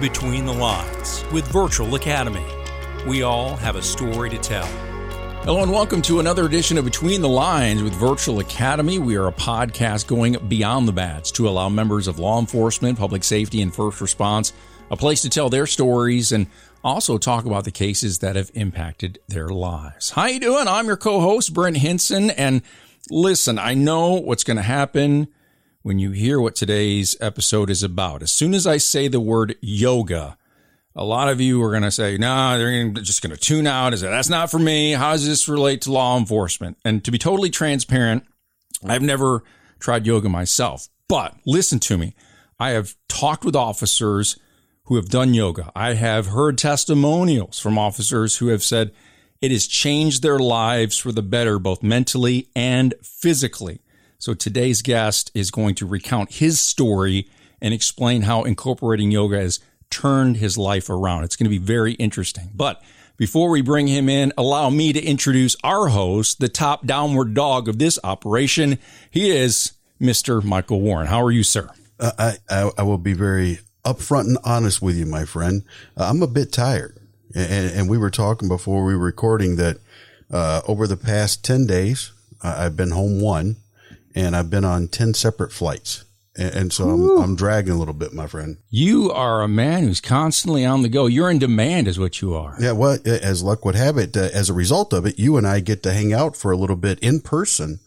Between the Lines with Virtual Academy. We all have a story to tell. Hello and welcome to another edition of Between the Lines with Virtual Academy. We are a podcast going beyond the badge to allow members of law enforcement, public safety, and first response a place to tell their stories and also talk about the cases that have impacted their lives. How you doing? I'm your co-host Brent Hinson and listen, I know what's going to happen when you hear what today's episode is about. As soon as I say the word yoga, a lot of you are going to say, nah, they're just going to tune out. Is that that's not for me? How does this relate to law enforcement? And to be totally transparent, I've never tried yoga myself, but listen to me. I have talked with officers who have done yoga. I have heard testimonials from officers who have said it has changed their lives for the better, both mentally and physically. So today's guest is going to recount his story and explain how incorporating yoga has turned his life around. It's going to be very interesting. But before we bring him in, allow me to introduce our host, the top downward dog of this operation. He is Mr. Michael Warren. How are you, sir? Uh, I, I, I will be very upfront and honest with you, my friend. Uh, I'm a bit tired, and, and, we were talking before we were recording that uh, over the past ten days, I've been home one, and I've been on 10 separate flights. And, so I'm, I'm, dragging a little bit, my friend. You are a man who's constantly on the go. You're in demand, is what you are. Yeah. Well, as luck would have it, uh, as a result of it, you and I get to hang out for a little bit in person.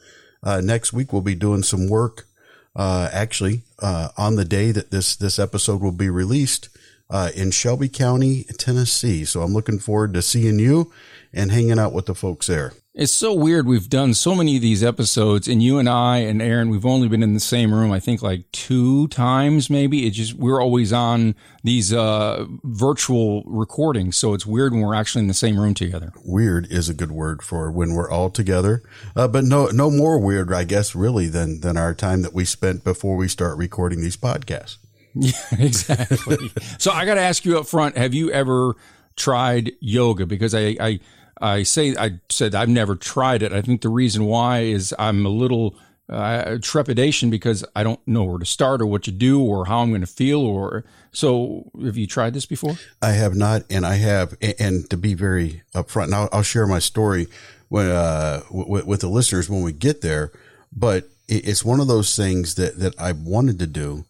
Uh, next week, we'll be doing some work. Uh, actually, uh, on the day that this, this episode will be released, uh, in Shelby County, Tennessee. So I'm looking forward to seeing you and hanging out with the folks there. It's so weird. We've done so many of these episodes, and you and I and Aaron, we've only been in the same room, I think, like two times, maybe. It just we're always on these uh, virtual recordings, so it's weird when we're actually in the same room together. Weird is a good word for when we're all together, uh, but no, no more weird, I guess, really, than than our time that we spent before we start recording these podcasts. Yeah, exactly. so I got to ask you up front: Have you ever tried yoga? Because I, I I say I said I've never tried it. I think the reason why is I'm a little uh, trepidation because I don't know where to start or what to do or how I'm going to feel. Or so, have you tried this before? I have not, and I have. And to be very upfront, and I'll, I'll share my story when, uh, with, with the listeners when we get there. But it's one of those things that that I wanted to do,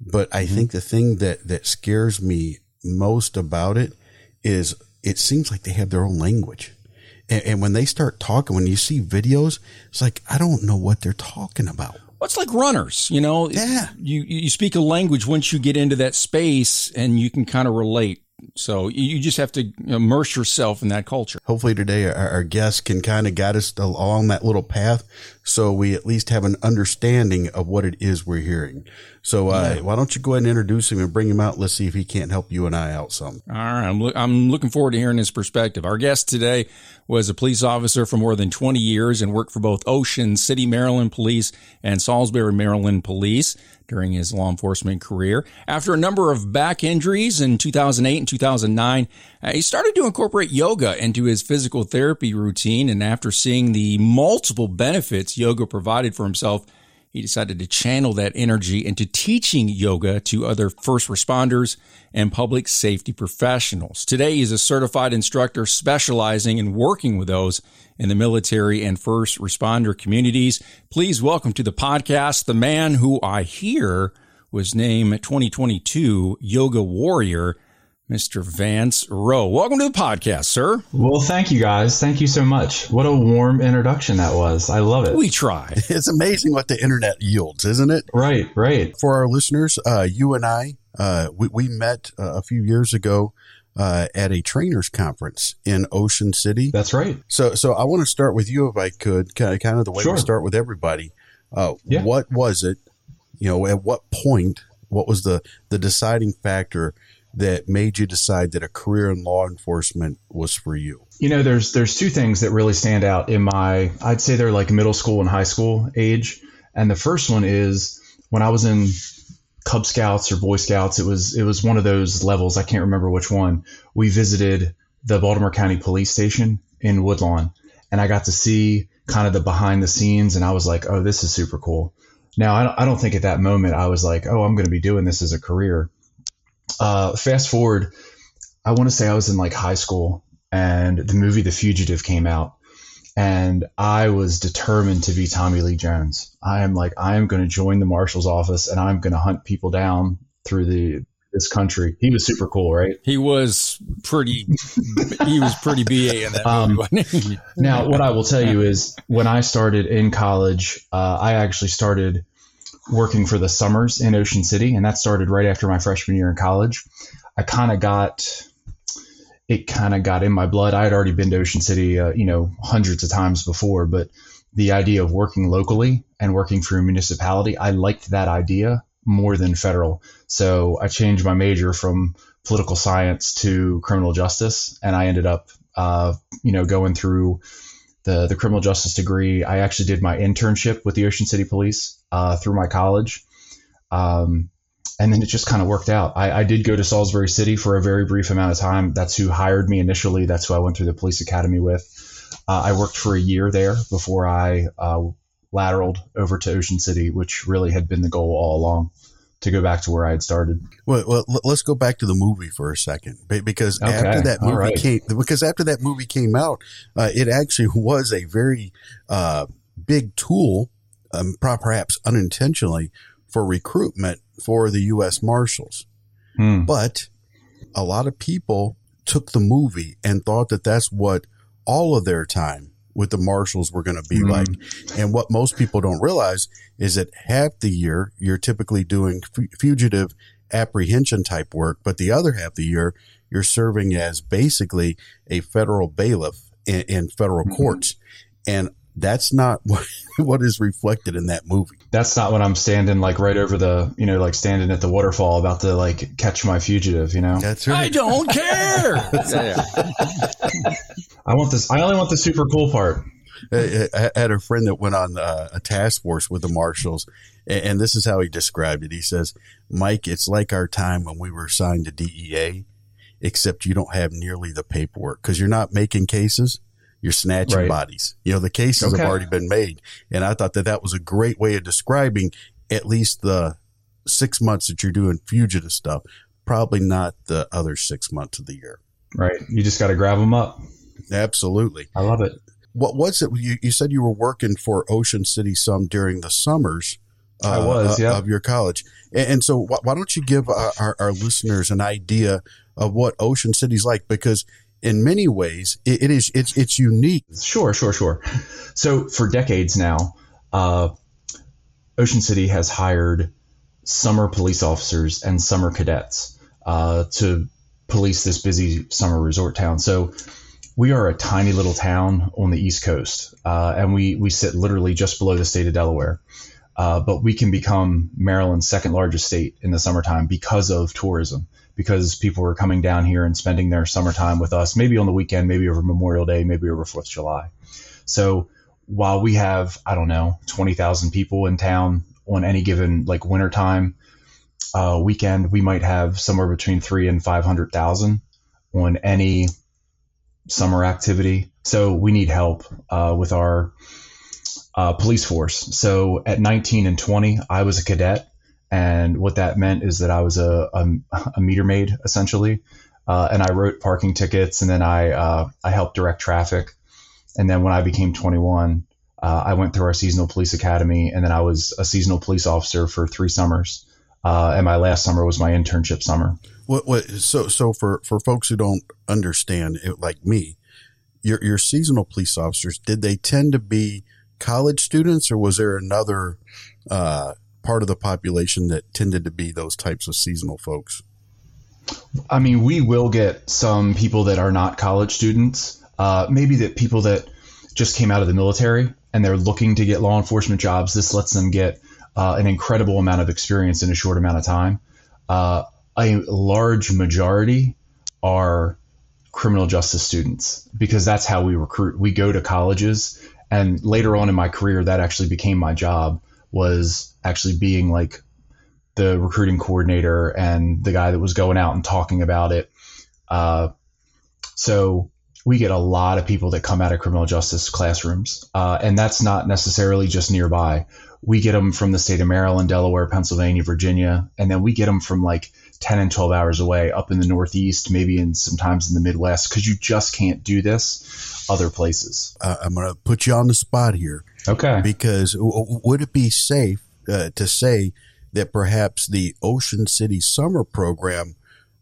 but I mm-hmm. think the thing that that scares me most about it is it seems like they have their own language. And, and, when they start talking, when you see videos, it's like, I don't know what they're talking about. Well, it's like runners, you know? Yeah. You, you speak a language once you get into that space and you can kind of relate. So you just have to immerse yourself in that culture. Hopefully today our, our guests can kind of guide us along that little path so we at least have an understanding of what it is we're hearing. So uh, yeah. why don't you go ahead and introduce him and bring him out? Let's see if he can't help you and I out some. All right. I'm, lo- I'm looking forward to hearing his perspective. Our guest today was a police officer for more than 20 years and worked for both Ocean City, Maryland Police and Salisbury, Maryland Police during his law enforcement career. After a number of back injuries in 2008 and 2009, uh, he started to incorporate yoga into his physical therapy routine. And after seeing the multiple benefits yoga provided for himself, he decided to channel that energy into teaching yoga to other first responders and public safety professionals. Today, he's a certified instructor specializing in working with those in the military and first responder communities. Please welcome to the podcast the man who I hear was named 2022 Yoga Warrior, Mr. Vance Row. Welcome to the podcast, sir. Well, thank you guys. Thank you so much. What a warm introduction that was. I love it. We try. It's amazing what the internet yields, isn't it? Right, right. For our listeners, uh, you and I, uh, we, we met uh, a few years ago uh, at a trainers conference in Ocean City. That's right. So, so I want to start with you, if I could, kind of, kind of the way sure. we start with everybody. Uh, yeah. What was it? You know, at what point? What was the the deciding factor that made you decide that a career in law enforcement was for you? You know, there's there's two things that really stand out in my I'd say they're like middle school and high school age. And the first one is when I was in Cub Scouts or Boy Scouts, it was it was one of those levels, I can't remember which one. We visited the Baltimore County Police Station in Woodlawn and I got to see kind of the behind the scenes and I was like, "Oh, this is super cool." Now, I don't, I don't think at that moment I was like, "Oh, I'm going to be doing this as a career." Uh, fast forward, I want to say I was in like high school, and the movie The Fugitive came out, and I was determined to be Tommy Lee Jones. I am like, I am going to join the marshal's office, and I'm going to hunt people down through the this country. He was super cool, right? He was pretty. he was pretty ba in that movie. Um, now, what I will tell you is, when I started in college, uh, I actually started working for the summers in Ocean City, and that started right after my freshman year in college. I kind of got it kind of got in my blood. I had already been to Ocean City, uh, you know, hundreds of times before, but the idea of working locally and working for a municipality, I liked that idea more than federal. So I changed my major from political science to criminal justice, and I ended up, uh, you know, going through the the criminal justice degree. I actually did my internship with the Ocean City Police uh, through my college. Um, and then it just kind of worked out. I, I, did go to Salisbury City for a very brief amount of time. That's who hired me initially. That's who I went through the police academy with. Uh, I worked for a year there before I uh, lateraled over to Ocean City, which really had been the goal all along to go back to where I had started. Well, well let's go back to the movie for a second, because okay. after that movie right. came, because after that movie came out, uh, it actually was a very uh, big tool, um, perhaps unintentionally, for recruitment for the U.S. Marshals. Hmm. But a lot of people took the movie and thought that that's what all of their time with the marshals were going to be mm-hmm. like. And what most people don't realize is that half the year you're typically doing f- fugitive apprehension type work, but the other half the year you're serving as basically a federal bailiff in, in federal mm-hmm. courts. And that's not what, what is reflected in that movie. That's not when I'm standing like right over the, you know, like standing at the waterfall about to like catch my fugitive, you know? That's right. I don't care. I want this. I only want the super cool part. I had a friend that went on uh, a task force with the marshals, and this is how he described it. He says, Mike, it's like our time when we were assigned to DEA, except you don't have nearly the paperwork because you're not making cases you're snatching right. bodies. You know, the cases okay. have already been made. And I thought that that was a great way of describing at least the six months that you're doing fugitive stuff, probably not the other six months of the year. Right. You just got to grab them up. Absolutely. I love it. What was it? You, you said you were working for Ocean City some during the summers. Uh, I was, uh, yeah. Of your college. And, and so wh- why don't you give our, our, our listeners an idea of what Ocean City's like? Because in many ways, it, it is it's it's unique. Sure, sure, sure. So for decades now, uh, Ocean City has hired summer police officers and summer cadets uh, to police this busy summer resort town. So we are a tiny little town on the East Coast, uh, and we we sit literally just below the state of Delaware. Uh, but we can become Maryland's second largest state in the summertime because of tourism because people were coming down here and spending their summertime with us, maybe on the weekend, maybe over Memorial Day, maybe over Fourth of July. So while we have, I don't know, 20,000 people in town on any given like wintertime uh, weekend, we might have somewhere between three and 500,000 on any summer activity. So we need help uh, with our uh, police force. So at 19 and 20, I was a cadet and what that meant is that I was a, a, a meter maid essentially. Uh, and I wrote parking tickets and then I, uh, I helped direct traffic. And then when I became 21, uh, I went through our seasonal police academy and then I was a seasonal police officer for three summers. Uh, and my last summer was my internship summer. What, what, so, so for, for folks who don't understand it, like me, your, your seasonal police officers, did they tend to be college students or was there another, uh, part of the population that tended to be those types of seasonal folks? I mean, we will get some people that are not college students, uh, maybe that people that just came out of the military and they're looking to get law enforcement jobs. This lets them get uh, an incredible amount of experience in a short amount of time. Uh, a large majority are criminal justice students because that's how we recruit. We go to colleges, and later on in my career, that actually became my job was actually being like the recruiting coordinator and the guy that was going out and talking about it. Uh, so we get a lot of people that come out of criminal justice classrooms, uh, and that's not necessarily just nearby. We get them from the state of Maryland, Delaware, Pennsylvania, Virginia, and then we get them from like 10 and 12 hours away up in the Northeast, maybe in sometimes in the Midwest, because you just can't do this other places. Uh, I'm going to put you on the spot here. Okay. Because w- would it be safe uh, to say that perhaps the Ocean City summer program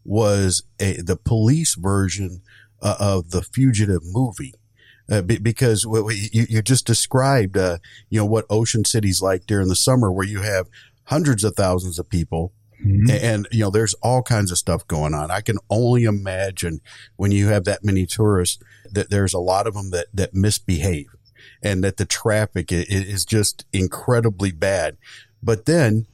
was a, the police version uh, of the fugitive movie? Uh, because you, you, just described, uh, you know, what Ocean City's like during the summer, where you have hundreds of thousands of people, mm-hmm. and, and, you know, there's all kinds of stuff going on. I can only imagine when you have that many tourists that there's a lot of them that that misbehave, and that the traffic is just incredibly bad. But then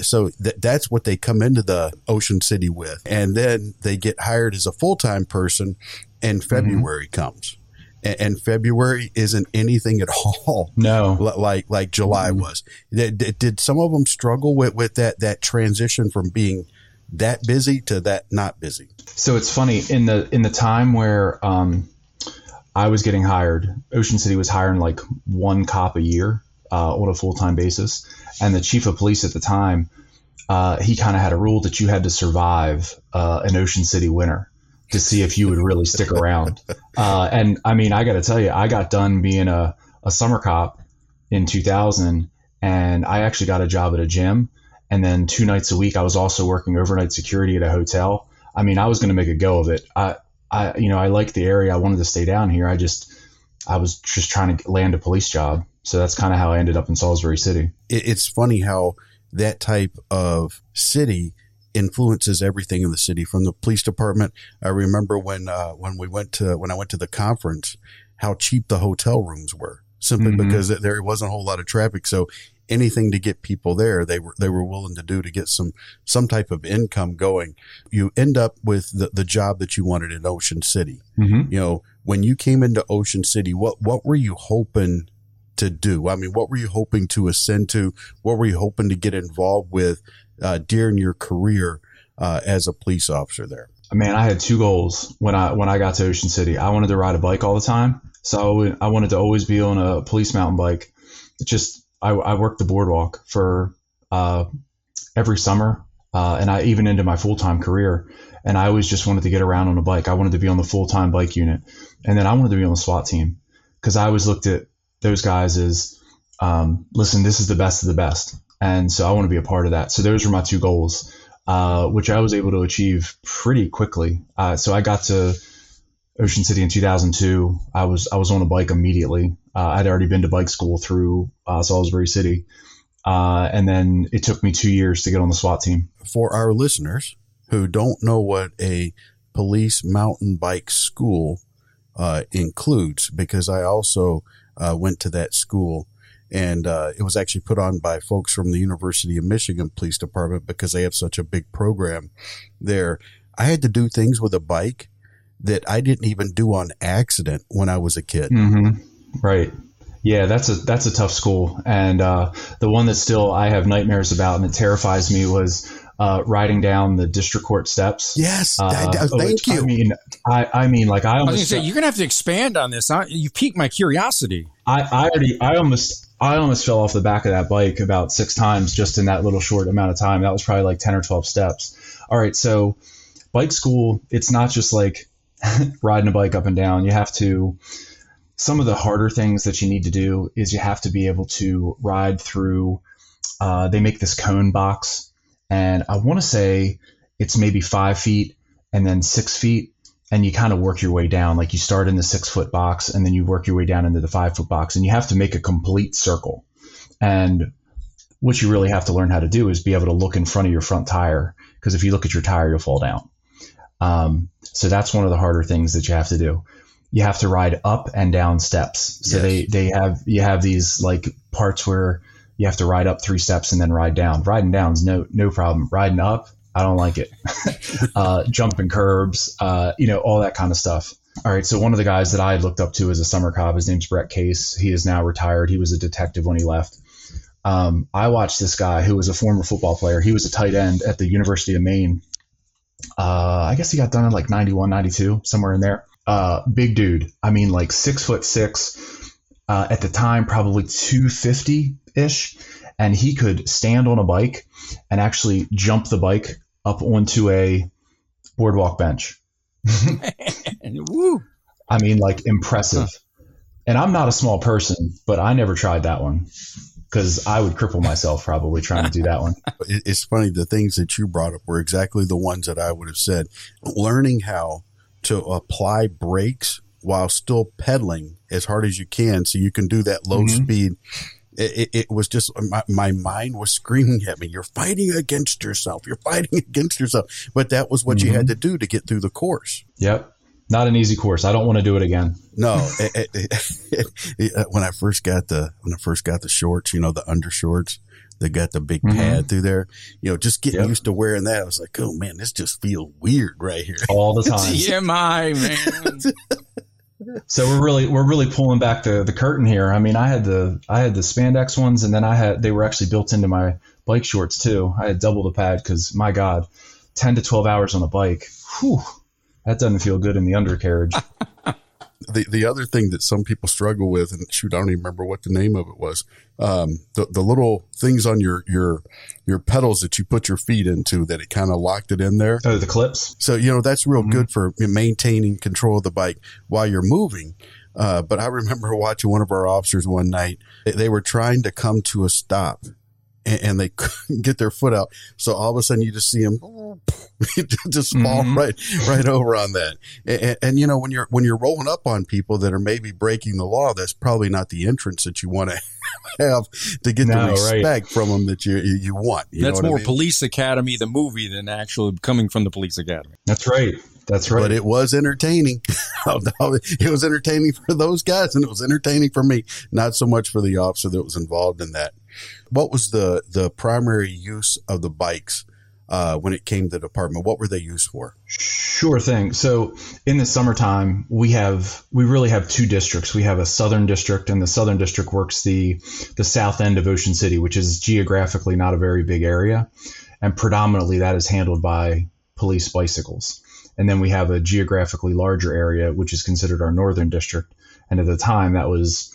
so that's what they come into the Ocean City with. And then they get hired as a full time person, and mm-hmm. February mm-hmm. comes and February isn't anything at all. No, like like July mm-hmm. was. Did, did some of them struggle with with that that transition from being that busy to that not busy? So it's funny in the in the time where um, I was getting hired, Ocean City was hiring like one cop a year uh, on a full time basis, and the chief of police at the time. Uh, he kind of had a rule that you had to survive uh, an Ocean City winter to see if you would really stick around. Uh, and I mean, I got to tell you, I got done being a, a summer cop in 2000, and I actually got a job at a gym. And then two nights a week, I was also working overnight security at a hotel. I mean, I was going to make a go of it. I, I, you know, I liked the area. I wanted to stay down here. I just, I was just trying to land a police job. So that's kind of how I ended up in Salisbury City. It's funny how that type of city influences everything in the city from the police department. I remember when, uh, when we went to, when I went to the conference, how cheap the hotel rooms were simply mm-hmm. because there wasn't a whole lot of traffic. So anything to get people there, they were, they were willing to do to get some, some type of income going. You end up with the, the job that you wanted in Ocean City. Mm-hmm. You know, when you came into Ocean City, what, what were you hoping to do? I mean, what were you hoping to ascend to? What were you hoping to get involved with uh, during your career uh, as a police officer there? Man, I had two goals when I when I got to Ocean City. I wanted to ride a bike all the time, so I wanted to always be on a police mountain bike. just I, I worked the boardwalk for uh, every summer, uh, and I even into my full time career. And I always just wanted to get around on a bike. I wanted to be on the full time bike unit, and then I wanted to be on the SWAT team because I always looked at those guys as, um, listen, this is the best of the best. And so I want to be a part of that. So those were my two goals, uh, which I was able to achieve pretty quickly. Uh, so I got to Ocean City in 2002. I was I was on a bike immediately. Uh, I'd already been to bike school through uh, Salisbury City, uh, and then it took me two years to get on the SWAT team. For our listeners who don't know what a police mountain bike school uh, includes, because I also went to that school and uh, it was actually put on by folks from the University of Michigan Police Department because they have such a big program there. I had to do things with a bike that I didn't even do on accident when I was a kid. Mm-hmm. Right. Yeah, that's a that's a tough school, and uh, the one that still I have nightmares about and it terrifies me was uh, riding down the district court steps. Yes, uh, thank you. I mean, I, I mean, like I almost I was say you're gonna have to expand on this. You piqued my curiosity. I, I already, I almost, I almost fell off the back of that bike about six times just in that little short amount of time. That was probably like 10 or 12 steps. All right. So, bike school, it's not just like riding a bike up and down. You have to, some of the harder things that you need to do is you have to be able to ride through, uh, they make this cone box. And I want to say it's maybe five feet and then six feet and you kind of work your way down. Like you start in the six foot box and then you work your way down into the five foot box, and you have to make a complete circle. And what you really have to learn how to do is be able to look in front of your front tire because if you look at your tire, you'll fall down. Um, so that's one of the harder things that you have to do. You have to ride up and down steps. So yes. they they have you have these like parts where you have to ride up three steps and then ride down. Riding down is no no problem. Riding up I don't like it. uh, jumping curbs, uh, you know, all that kind of stuff. All right. So one of the guys that I looked up to as a summer cop, his name's Brett Case. He is now retired. He was a detective when he left. Um, I watched this guy who was a former football player. He was a tight end at the University of Maine. Uh, I guess he got done in like 91, 92, somewhere in there. Uh, big dude. I mean, like six foot six. Uh, at the time, probably 250 ish. And he could stand on a bike and actually jump the bike up onto a boardwalk bench. Woo. I mean, like impressive. And I'm not a small person, but I never tried that one because I would cripple myself probably trying to do that one. It's funny. The things that you brought up were exactly the ones that I would have said. Learning how to apply brakes while still pedaling as hard as you can, so you can do that low Mhm. speed. It, it, it was just my, my mind was screaming at me. You're fighting against yourself. You're fighting against yourself. But that was what you had to do to get through the course. Yep. Not an easy course. I don't want to do it again. No, it- it- it- when I first got the when I first got the shorts, you know, the undershorts that got the big Mhm. pad through there, you know, just getting Yep. used to wearing that, I was like, oh man, this just feels weird right here. all the time. TMI, man. So we're really we're really pulling back the, the curtain here. I mean, I had the I had the spandex ones, and then I had they were actually built into my bike shorts too. I had double the pad because my God, ten to twelve hours on a bike, whew, that doesn't feel good in the undercarriage. The the other thing that some people struggle with, and shoot, I don't even remember what the name of it was. Um, the the little things on your your your pedals that you put your feet into that it kind of locked it in there. oh, the clips. So, you know, that's real Mhm. good for maintaining control of the bike while you're moving. Uh, but I remember watching one of our officers one night. They- They were trying to come to a stop and, and they couldn't get their foot out. So all of a sudden you just see them just fall Mhm. right, right over on that. And, and, you know, when you're, when you're rolling up on people that are maybe breaking the law, that's probably not the entrance that you want to have to get No, the right. respect from them that you, you, you want. You know That's what I more mean? Police Academy, the movie, than actually coming from the Police Academy. That's right. That's right. But it was entertaining. it was entertaining for those guys and it was entertaining for me, not so much for the officer that was involved in that. What was the, the primary use of the bikes, uh, when it came to the department? What were they used for? Sure thing. So in the summertime, we have we really have two districts. We have a southern district, and the southern district works the the south end of Ocean City, which is geographically not a very big area, and predominantly that is handled by police bicycles. And then we have a geographically larger area, which is considered our northern district. And at the time, that was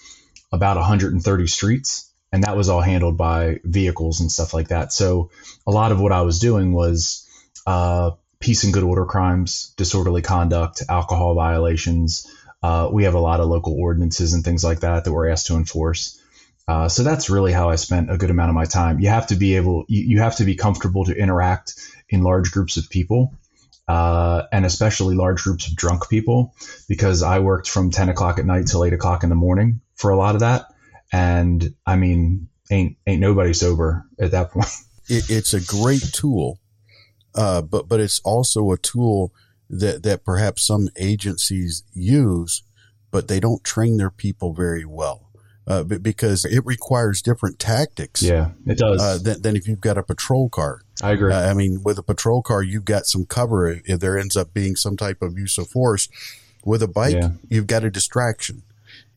about 130 streets, and that was all handled by vehicles and stuff like that. So a lot of what I was doing was uh, peace and good order crimes, disorderly conduct, alcohol violations. Uh, we have a lot of local ordinances and things like that that we're asked to enforce. Uh, so that's really how I spent a good amount of my time. You have to be able, you, you have to be comfortable to interact in large groups of people, uh, and especially large groups of drunk people, because I worked from 10 o'clock at night till 8 o'clock in the morning for a lot of that. And I mean, ain't ain't nobody sober at that point. It, it's a great tool. Uh, but, but it's also a tool that, that perhaps some agencies use, but they don't train their people very well. Uh, because it requires different tactics. Yeah, it does. Uh, than, than if you've got a patrol car. I agree. Uh, I mean, with a patrol car, you've got some cover if there ends up being some type of use of force. With a bike, Yeah. you've got a distraction.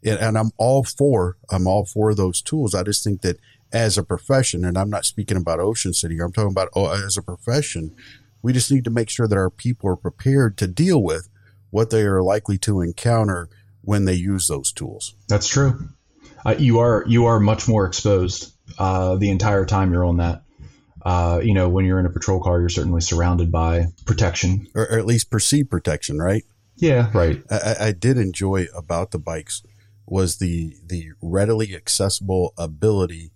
And, and I'm all for, I'm all for those tools. I just think that as a profession, and I'm not speaking about Ocean City, here, I'm talking about oh, as a profession, we just need to make sure that our people are prepared to deal with what they are likely to encounter when they use those tools. That's true. Uh, you are you are much more exposed uh, the entire time you're on that. Uh, you know, when you're in a patrol car, you're certainly surrounded by protection. Or, or at least perceived protection, right? Yeah, right. I, I- I did enjoy about the bikes was the the readily accessible ability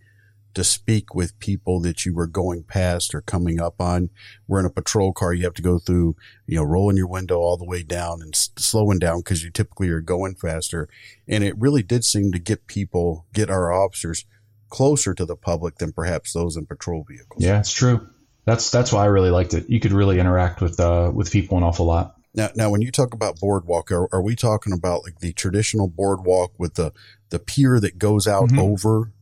to speak with people that you were going past or coming up on. We're in a patrol car. You have to go through, you know, rolling your window all the way down and s- slowing down because you typically are going faster. And it really did seem to get people, get our officers closer to the public than perhaps those in patrol vehicles. Yeah, it's true. That's that's why I really liked it. You could really interact with uh, with people an awful lot. Now, now, when you talk about boardwalk, are, are we talking about like the traditional boardwalk with the, the pier that goes out Mhm. over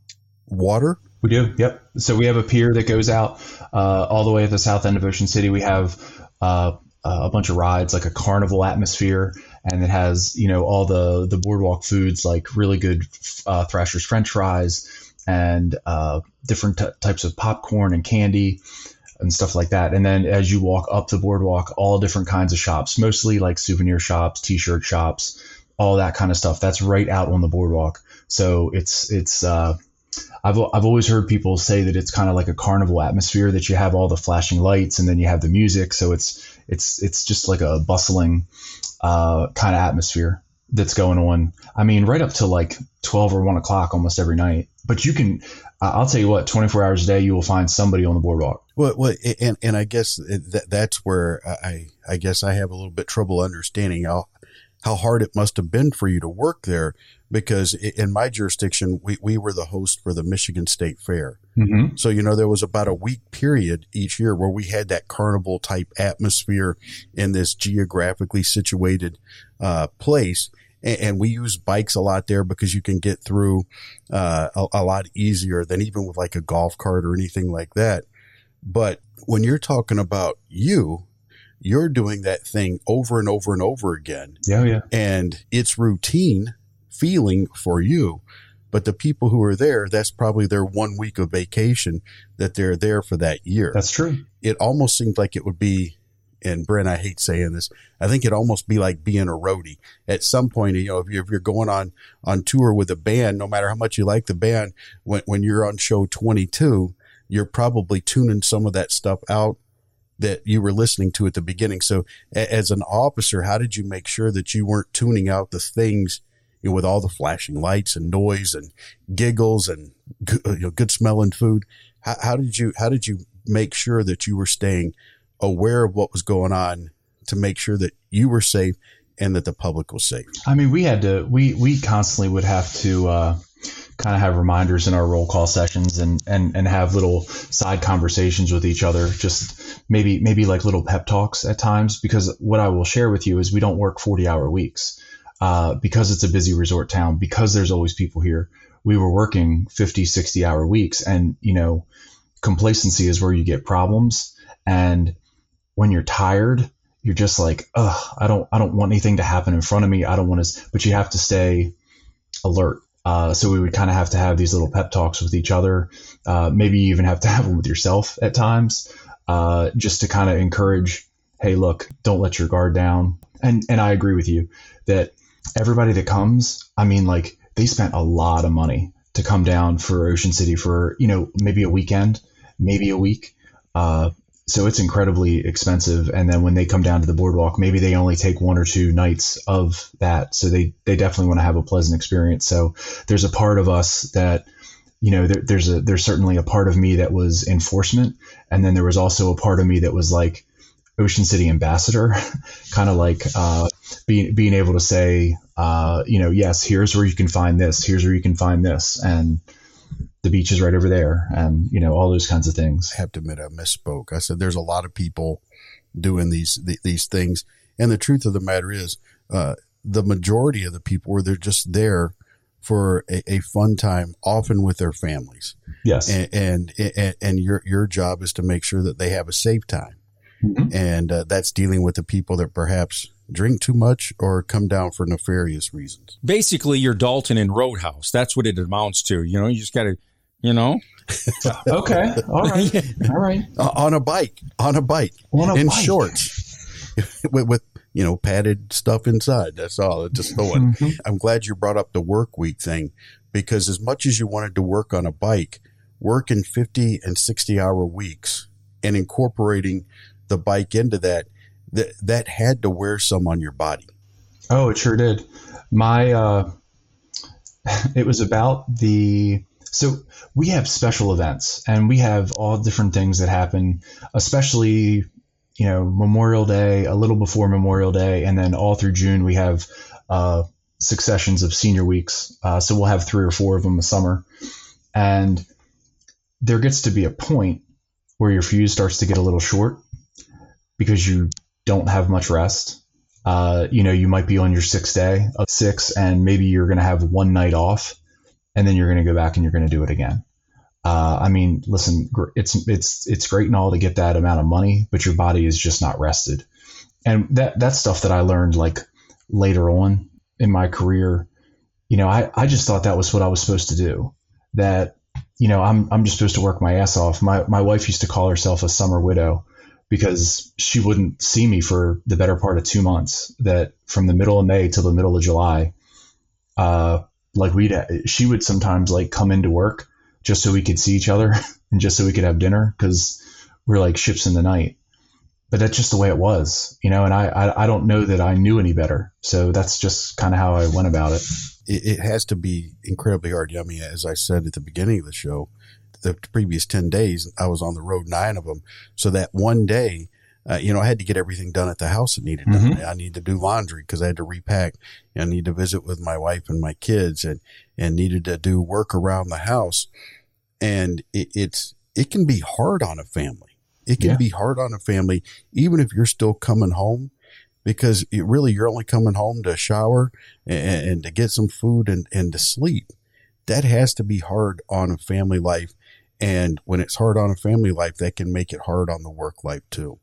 water? We do. Yep. So we have a pier that goes out uh, all the way at the south end of Ocean City. We have uh, a bunch of rides, like a carnival atmosphere, and it has you know all the the boardwalk foods like really good uh, Thrasher's French fries and uh, different t- types of popcorn and candy and stuff like that. And then as you walk up the boardwalk, all different kinds of shops, mostly like souvenir shops, t-shirt shops, all that kind of stuff. That's right out on the boardwalk. So it's it's uh, I've, I've always heard people say that it's kind of like a carnival atmosphere that you have all the flashing lights and then you have the music. So it's, it's, it's just like a bustling, uh, kind of atmosphere that's going on. I mean, right up to like 12 or 1 o'clock almost every night. But you can, I'll tell you what, 24 hours a day, you will find somebody on the boardwalk. Well, well and, and I guess that, that's where I, I guess I have a little bit trouble understanding how, how hard it must have been for you to work there because in my jurisdiction, we, we were the host for the Michigan State Fair. Mm-hmm. So, you know, there was about a week period each year where we had that carnival type atmosphere in this geographically situated uh, place. And, and, we use bikes a lot there because you can get through uh, a, a lot easier than even with like a golf cart or anything like that. But when you're talking about you, you're doing that thing over and over and over again. Yeah, yeah. And it's routine feeling for you. But the people who are there, that's probably their one week of vacation that they're there for that year. That's true. It almost seems like it would be, and Brent, I hate saying this. I think it'd almost be like being a roadie. At some point, you know, if you're, if you're going on on tour with a band, no matter how much you like the band, when when you're on show 22, you're probably tuning some of that stuff out that you were listening to at the beginning. So, as an officer, how did you make sure that you weren't tuning out the things you know, with all the flashing lights and noise and giggles and you know, good smelling food. How, how did you how did you make sure that you were staying aware of what was going on to make sure that you were safe and that the public was safe? I mean, we had to we we constantly would have to uh, kind of have reminders in our roll call sessions and and and have little side conversations with each other just maybe maybe like little pep talks at times because what I will share with you is we don't work 40 hour weeks uh, because it's a busy resort town, because there's always people here, we were working 50, 60 hour weeks. And, you know, complacency is where you get problems. And when you're tired, you're just like, oh, I don't, I don't want anything to happen in front of me. I don't want to, but you have to stay alert. Uh, so we would kind of have to have these little pep talks with each other. Uh, maybe you even have to have them with yourself at times, uh, just to kind of encourage, hey, look, don't let your guard down. And and I agree with you that everybody that comes, I mean, like they spent a lot of money to come down for Ocean City for, you know, maybe a weekend, maybe a week. Uh, so it's incredibly expensive. And then when they come down to the boardwalk, maybe they only take one or two nights of that. So they, they definitely want to have a pleasant experience. So there's a part of us that, you know, there, there's a, there's certainly a part of me that was enforcement. And then there was also a part of me that was like, Ocean City ambassador, kind of like uh, being being able to say, uh, you know, yes, here's where you can find this, here's where you can find this, and the beach is right over there, and you know all those kinds of things. I have to admit, I misspoke. I said there's a lot of people doing these these things, and the truth of the matter is, uh, the majority of the people were they're just there for a, a, fun time, often with their families. Yes, and, and and and your your job is to make sure that they have a safe time Mm-hmm. And uh, that's dealing with the people that perhaps drink too much or come down for nefarious reasons. Basically, you're Dalton in Roadhouse. That's what it amounts to. You know, you just got to, you know. okay. All right. All right. Uh, on a bike. On a bike. On a in bike. shorts. with, with, you know, padded stuff inside. That's all. Just throwing. Mm-hmm. I'm glad you brought up the work week thing because as much as you wanted to work on a bike, working 50 and 60 hour weeks and incorporating the bike into that, that that had to wear some on your body. Oh, it sure did. My uh, it was about the so we have special events and we have all different things that happen, especially you know Memorial Day, a little before Memorial Day, and then all through June we have uh, successions of senior weeks. Uh, so we'll have three or four of them a summer, and there gets to be a point where your fuse starts to get a little short because you don't have much rest. Uh, you know, you might be on your sixth day of six, and maybe you're going to have one night off, and then you're going to go back and you're going to do it again. Uh, I mean, listen, it's it's it's great and all to get that amount of money, but your body is just not rested, and that that's stuff that I learned like later on in my career. You know, I, I just thought that was what I was supposed to do. That you know, I'm I'm just supposed to work my ass off. My my wife used to call herself a summer widow because she wouldn't see me for the better part of two months. That from the middle of May till the middle of July, uh, like we'd she would sometimes like come into work just so we could see each other and just so we could have dinner because we're like ships in the night. But that's just the way it was, you know. And I, I, I don't know that I knew any better, so that's just kind of how I went about it. it. It has to be incredibly hard. I mean, as I said at the beginning of the show, the previous ten days I was on the road, nine of them. So that one day, uh, you know, I had to get everything done at the house that needed done. Mhm. I need to do laundry because I had to repack. I need to visit with my wife and my kids, and and needed to do work around the house. And it, it's it can be hard on a family. It can Yeah. be hard on a family, even if you're still coming home, because it really you're only coming home to shower and, and to get some food and, and to sleep. That has to be hard on a family life. And when it's hard on a family life, that can make it hard on the work life too.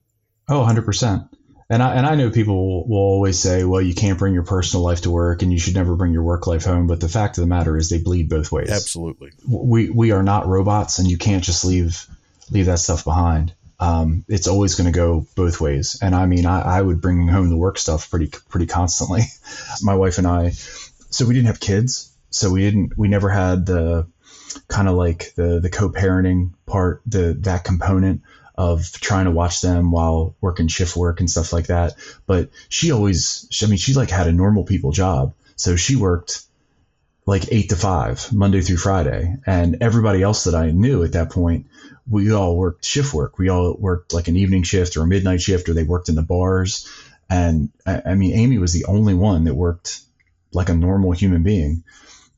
Oh, 100%. And I, and I know people will, will always say, well, you can't bring your personal life to work and you should never bring your work life home. But the fact of the matter is they bleed both ways. Absolutely. We, we are not robots and you can't just leave, leave that stuff behind. Um, it's always going to go both ways. And I mean, I, I would bring home the work stuff pretty, pretty constantly. My wife and I, so we didn't have kids. So we didn't, we never had the kind of like the, the co-parenting part, the, that component of trying to watch them while working shift work and stuff like that. But she always, I mean, she like had a normal people job. So she worked like eight to five, Monday through Friday. And everybody else that I knew at that point, we all worked shift work. We all worked like an evening shift or a midnight shift, or they worked in the bars. And I, I mean, Amy was the only one that worked like a normal human being.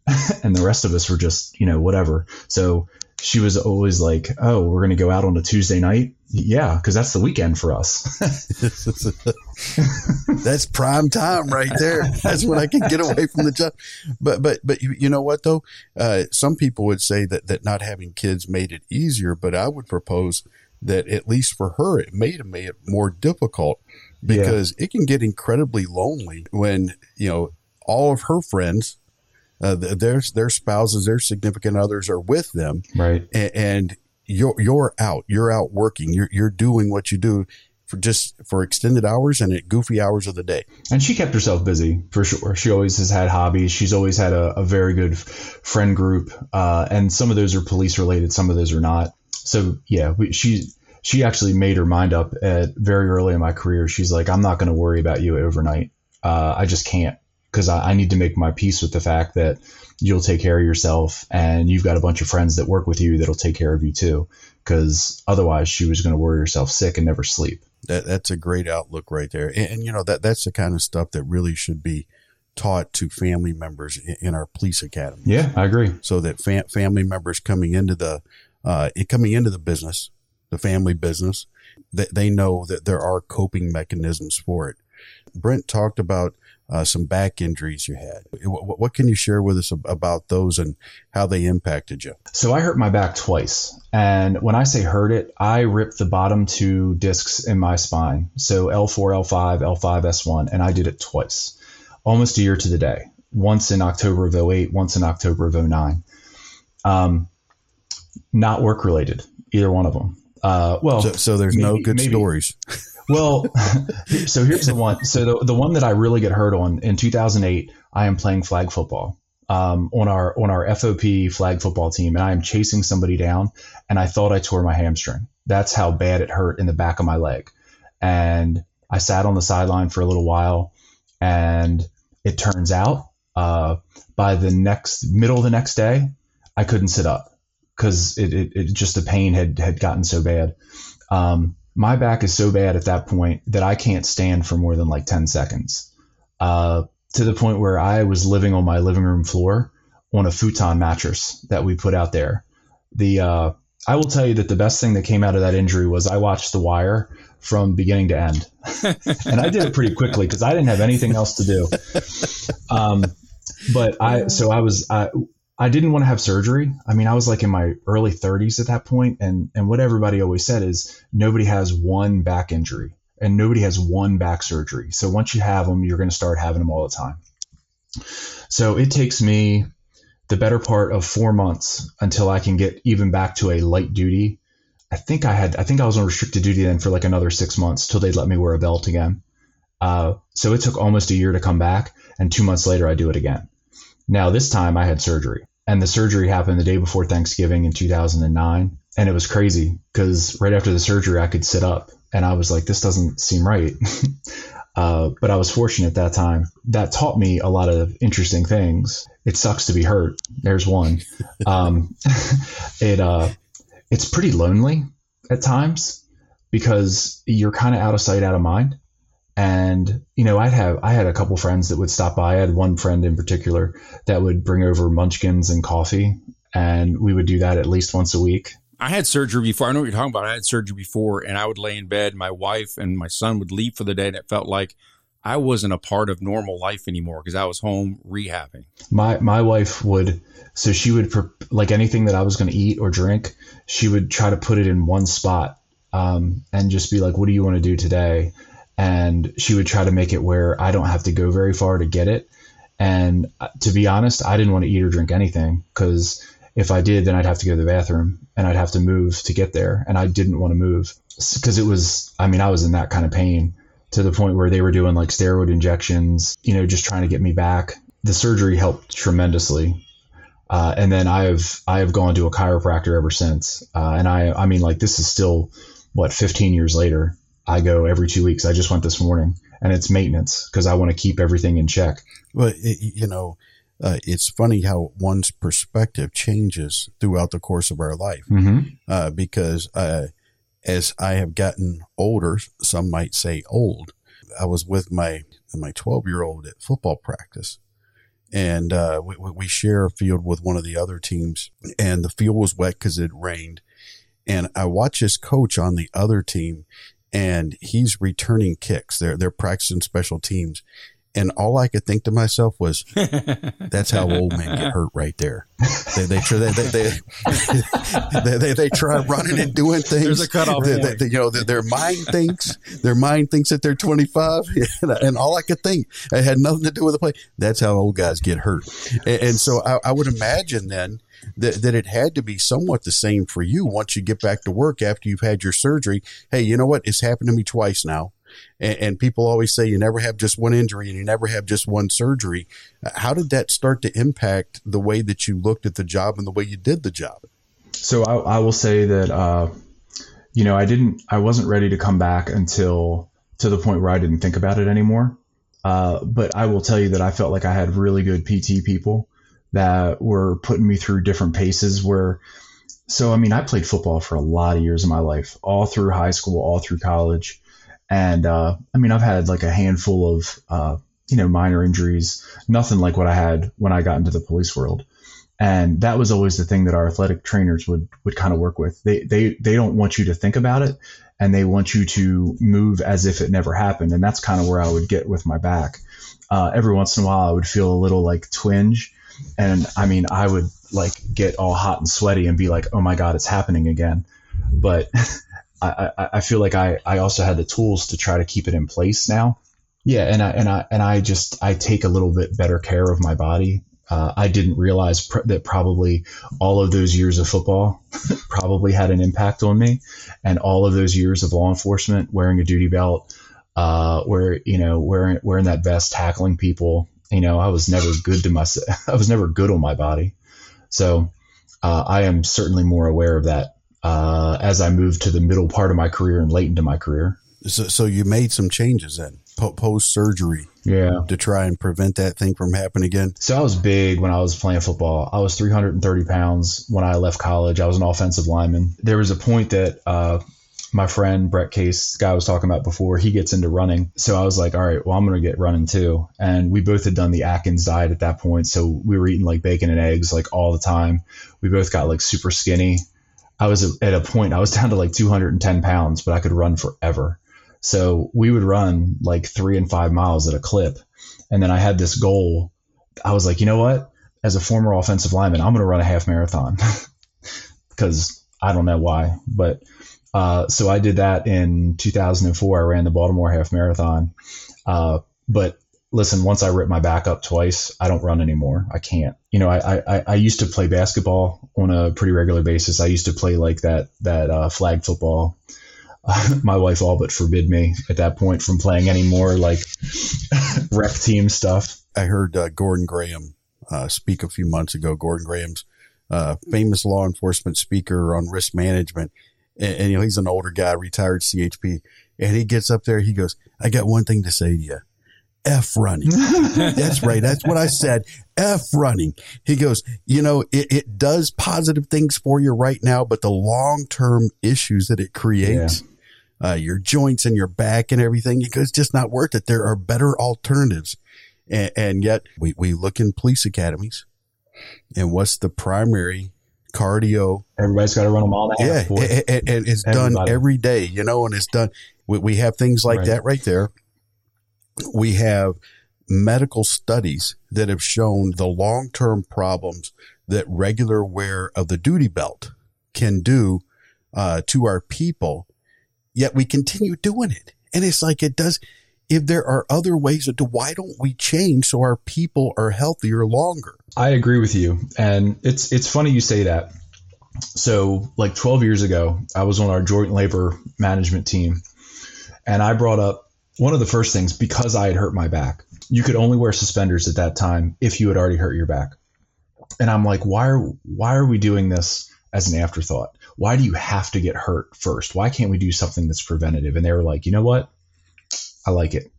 and the rest of us were just, you know, whatever. So she was always like, "Oh, we're going to go out on a Tuesday night." Yeah, because that's the weekend for us. That's prime time right there. That's when I can get away from the job. But but but you, you know what though? Uh, some people would say that that not having kids made it easier, but I would propose that at least for her, it made it made it more difficult because it can get incredibly lonely when you know all of her friends, uh, their their spouses, their significant others are with them, right. and, and you're you're out. You're out working. You're you're doing what you do for just for extended hours and at goofy hours of the day. And she kept herself busy for sure. She always has had hobbies. She's always had a, a very good friend group, uh, and some of those are police related, some of those are not. So yeah, we, she she actually made her mind up at very early in my career. She's like, I'm not going to worry about you overnight. Uh, I just can't because I, I need to make my peace with the fact that you'll take care of yourself and you've got a bunch of friends that work with you that'll take care of you too. Because otherwise, she was going to worry herself sick and never sleep. That that's a great outlook right there. And, and, you know that that's the kind of stuff that really should be taught to family members in, in our police academy. Yeah, I agree. So that fam- family members coming into the uh, coming into the business, the family business, that they know that there are coping mechanisms for it. Brent talked about uh, some back injuries you had. What, what can you share with us about those and how they impacted you? So I hurt my back twice. And when I say hurt it, I ripped the bottom two discs in my spine. So L4, L5, L5, S1. And I did it twice, almost a year to the day. Once in October of 08, once in October of 09. Um, not work related, either one of them. Uh, well, So, so there's no good maybe. stories. well, so here's the one. So the, the one that I really get hurt on in 2008, I am playing flag football um, on our on our FOP flag football team, and I am chasing somebody down, and I thought I tore my hamstring. That's how bad it hurt in the back of my leg, and I sat on the sideline for a little while, and it turns out uh, by the next middle of the next day, I couldn't sit up because it, it, it just the pain had had gotten so bad. Um, my back is so bad at that point that I can't stand for more than like 10 seconds. Uh, to the point where I was living on my living room floor on a futon mattress that we put out there. The uh, I will tell you that the best thing that came out of that injury was I watched The Wire from beginning to end, and I did it pretty quickly because I didn't have anything else to do. Um, but I so I was I, I didn't want to have surgery. I mean, I was like in my early 30s at that point, and and what everybody always said is nobody has one back injury and nobody has one back surgery. So once you have them, you're going to start having them all the time. So it takes me the better part of four months until I can get even back to a light duty. I think I had I think I was on restricted duty then for like another six months till they'd let me wear a belt again. Uh, so it took almost a year to come back, and two months later I do it again. Now this time I had surgery. and the surgery happened the day before Thanksgiving in 2009. And it was crazy because right after the surgery, I could sit up and I was like, this doesn't seem right. uh, but I was fortunate at that time. That taught me a lot of interesting things. It sucks to be hurt. There's one. Um, it uh, it's pretty lonely at times because you're kind of out of sight, out of mind. And you know, I'd have I had a couple friends that would stop by. I had one friend in particular that would bring over munchkins and coffee, and we would do that at least once a week. I had surgery before. I know what you're talking about. I had surgery before, and I would lay in bed. My wife and my son would leave for the day, and it felt like I wasn't a part of normal life anymore because I was home rehabbing. My my wife would so she would like anything that I was going to eat or drink, she would try to put it in one spot um, and just be like, "What do you want to do today?" And she would try to make it where I don't have to go very far to get it. And uh, to be honest, I didn't want to eat or drink anything because if I did, then I'd have to go to the bathroom and I'd have to move to get there. And I didn't want to move because it was, I mean, I was in that kind of pain to the point where they were doing like steroid injections, you know, just trying to get me back. The surgery helped tremendously. Uh, and then I have I have gone to a chiropractor ever since. Uh, and I I mean like this is still what 15 years later I go every two weeks. I just went this morning, and it's maintenance because I want to keep everything in check. Well, it, you know, uh, it's funny how one's perspective changes throughout the course of our life. Mm-hmm. Uh, because uh, as I have gotten older, some might say old, I was with my my 12 year old at football practice. And uh, we, we share a field with one of the other teams, and the field was wet because it rained. And I watch his coach on the other team, and he's returning kicks. They're they're practicing special teams. And all I could think to myself was, "That's how old men get hurt, right there." They they they they, they, they, they, they try running and doing things. There's a cutoff they, point. they, you know, their, their mind thinks their mind thinks that they're 25, and all I could think it had nothing to do with the play. That's how old guys get hurt. And, and so I, I would imagine then that, that it had to be somewhat the same for you once you get back to work after you've had your surgery. Hey, you know what? It's happened to me twice now. And, and people always say you never have just one injury and you never have just one surgery. How did that start to impact the way that you looked at the job and the way you did the job? So I, I will say that, uh, you know, I didn't, I wasn't ready to come back until to the point where I didn't think about it anymore. Uh, but I will tell you that I felt like I had really good PT people that were putting me through different paces where so I mean I played football for a lot of years of my life, all through high school, all through college. And uh, I mean I've had like a handful of uh, you know minor injuries, nothing like what I had when I got into the police world. And that was always the thing that our athletic trainers would would kind of work with. They they they don't want you to think about it and they want you to move as if it never happened. And that's kind of where I would get with my back. Uh, every once in a while I would feel a little like twinge and I mean, I would like get all hot and sweaty and be like, oh my God, it's happening again. But I, I, I feel like I, I also had the tools to try to keep it in place now. Yeah. And I, and I, and I just, I take a little bit better care of my body. Uh, I didn't realize pr- that probably all of those years of football probably had an impact on me, and all of those years of law enforcement, wearing a duty belt, uh, where you know wearing wearing that vest, tackling people, you know, I was never good to myself. I was never good on my body. So uh, I am certainly more aware of that uh, as I move to the middle part of my career and late into my career. So, so you made some changes then post surgery, yeah, to try and prevent that thing from happening again. So I was big when I was playing football. I was 330 pounds when I left college. I was an offensive lineman. There was a point that uh, my friend Brett Case, guy I was talking about before, he gets into running. So I was like, all right, well, I'm going to get running too. And we both had done the Atkins diet at that point. So we were eating like bacon and eggs like all the time. We both got like super skinny. I was at a point, I was down to like 210 pounds, but I could run forever. So we would run like three and five miles at a clip. And then I had this goal. I was like, you know what? As a former offensive lineman, I'm going to run a half marathon because I don't know why, but uh, so I did that in 2004. I ran the Baltimore Half Marathon. Uh, but listen, once I ripped my back up twice, I don't run anymore. I can't. You know, I, I, I used to play basketball on a pretty regular basis. I used to play like that that uh, flag football. my wife all but forbid me at that point from playing any more like rec team stuff. I heard uh, Gordon Graham uh, speak a few months ago. Gordon Graham's uh, famous law enforcement speaker on risk management, and, and, you know he's an older guy, retired CHP, and he gets up there. He goes, "I got one thing to say to you." F running. That's right. That's what I said. F running. He goes, you know, it, it does positive things for you right now, but the long term issues that it creates, yeah. uh, your joints and your back and everything, he goes, it's just not worth it. There are better alternatives. And, and yet we, we look in police academies and what's the primary cardio? Everybody's got to run a mile and a half. Yeah. And, it's Everybody. done every day, you know, and it's done. We, we have things like right. that right there we have medical studies that have shown the long term problems that regular wear of the duty belt can do uh, to our people. Yet we continue doing it. And it's like it does. If there are other ways to do, why don't we change so our people are healthier longer? I agree with you. And it's, it's funny you say that. So like 12 years ago, I was on our joint labor management team and I brought up one of the first things because I had hurt my back. You could only wear suspenders at that time if you had already hurt your back. And I'm like, why are why are we doing this as an afterthought? Why do you have to get hurt first? Why can't we do something that's preventative? And they were like, you know what? I like it.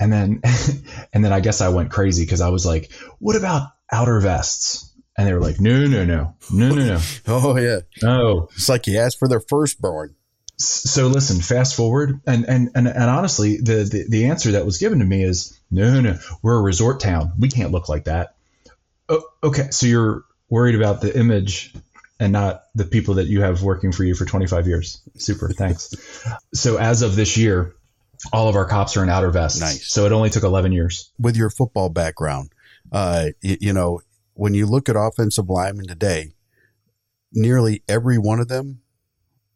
And then and then I guess I went crazy because I was like, what about outer vests? And they were like, no, no, no, no, no, no. oh yeah. No. It's like you asked for their firstborn so listen, fast forward, and and and, and honestly, the, the, the answer that was given to me is no, no, we're a resort town. We can't look like that. Oh, okay, so you're worried about the image and not the people that you have working for you for 25 years. Super, thanks. so as of this year, all of our cops are in outer vests. Nice. So it only took 11 years. With your football background, uh, you, you know, when you look at offensive linemen today, nearly every one of them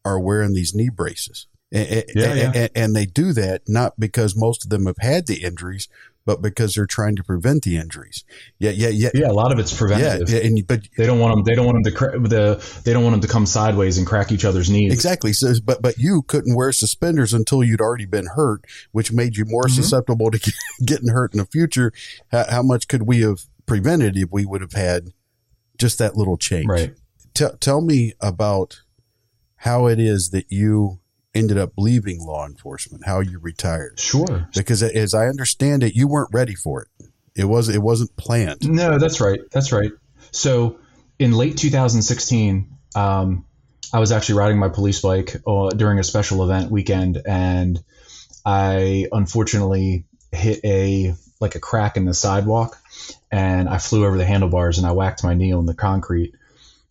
are wearing these knee braces. And, yeah, yeah. And, and, they do that not because most of them have had the injuries, but because they're trying to prevent the injuries. Yeah, yeah, yeah. Yeah, a lot of it's preventative. Yeah, and but they don't want them. They don't want them to cra- the. They don't want them to come sideways and crack each other's knees. Exactly. So, but but you couldn't wear suspenders until you'd already been hurt, which made you more mm-hmm. susceptible to get, getting hurt in the future. How, how, much could we have prevented if we would have had just that little change? Right. Tell tell me about how it is that you ended up leaving law enforcement, how you retired. Sure. Because as I understand it, you weren't ready for it. It was it wasn't planned. No, that's right. That's right. So in late 2016, um, I was actually riding my police bike uh, during a special event weekend, and I unfortunately hit a like a crack in the sidewalk, and I flew over the handlebars and I whacked my knee on the concrete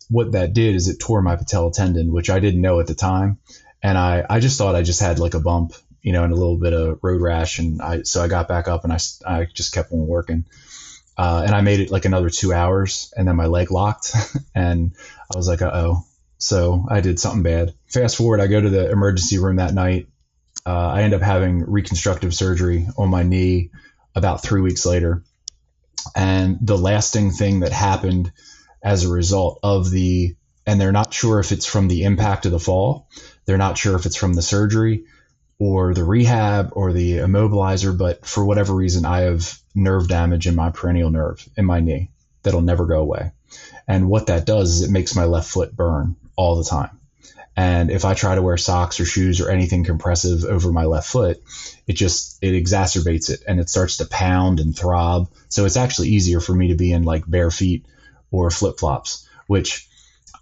what that did is it tore my patella tendon, which I didn't know at the time. And I, I just thought I just had like a bump, you know, and a little bit of road rash. And I, so I got back up and I, I just kept on working. Uh, and I made it like another two hours and then my leg locked and I was like, uh oh. So I did something bad. Fast forward, I go to the emergency room that night. Uh, I end up having reconstructive surgery on my knee about three weeks later. And the lasting thing that happened as a result of the, and they're not sure if it's from the impact of the fall. They're not sure if it's from the surgery or the rehab or the immobilizer, but for whatever reason, I have nerve damage in my peroneal nerve in my knee that'll never go away. And what that does is it makes my left foot burn all the time. And if I try to wear socks or shoes or anything compressive over my left foot, it just it exacerbates it and it starts to pound and throb. So it's actually easier for me to be in like bare feet or flip flops, which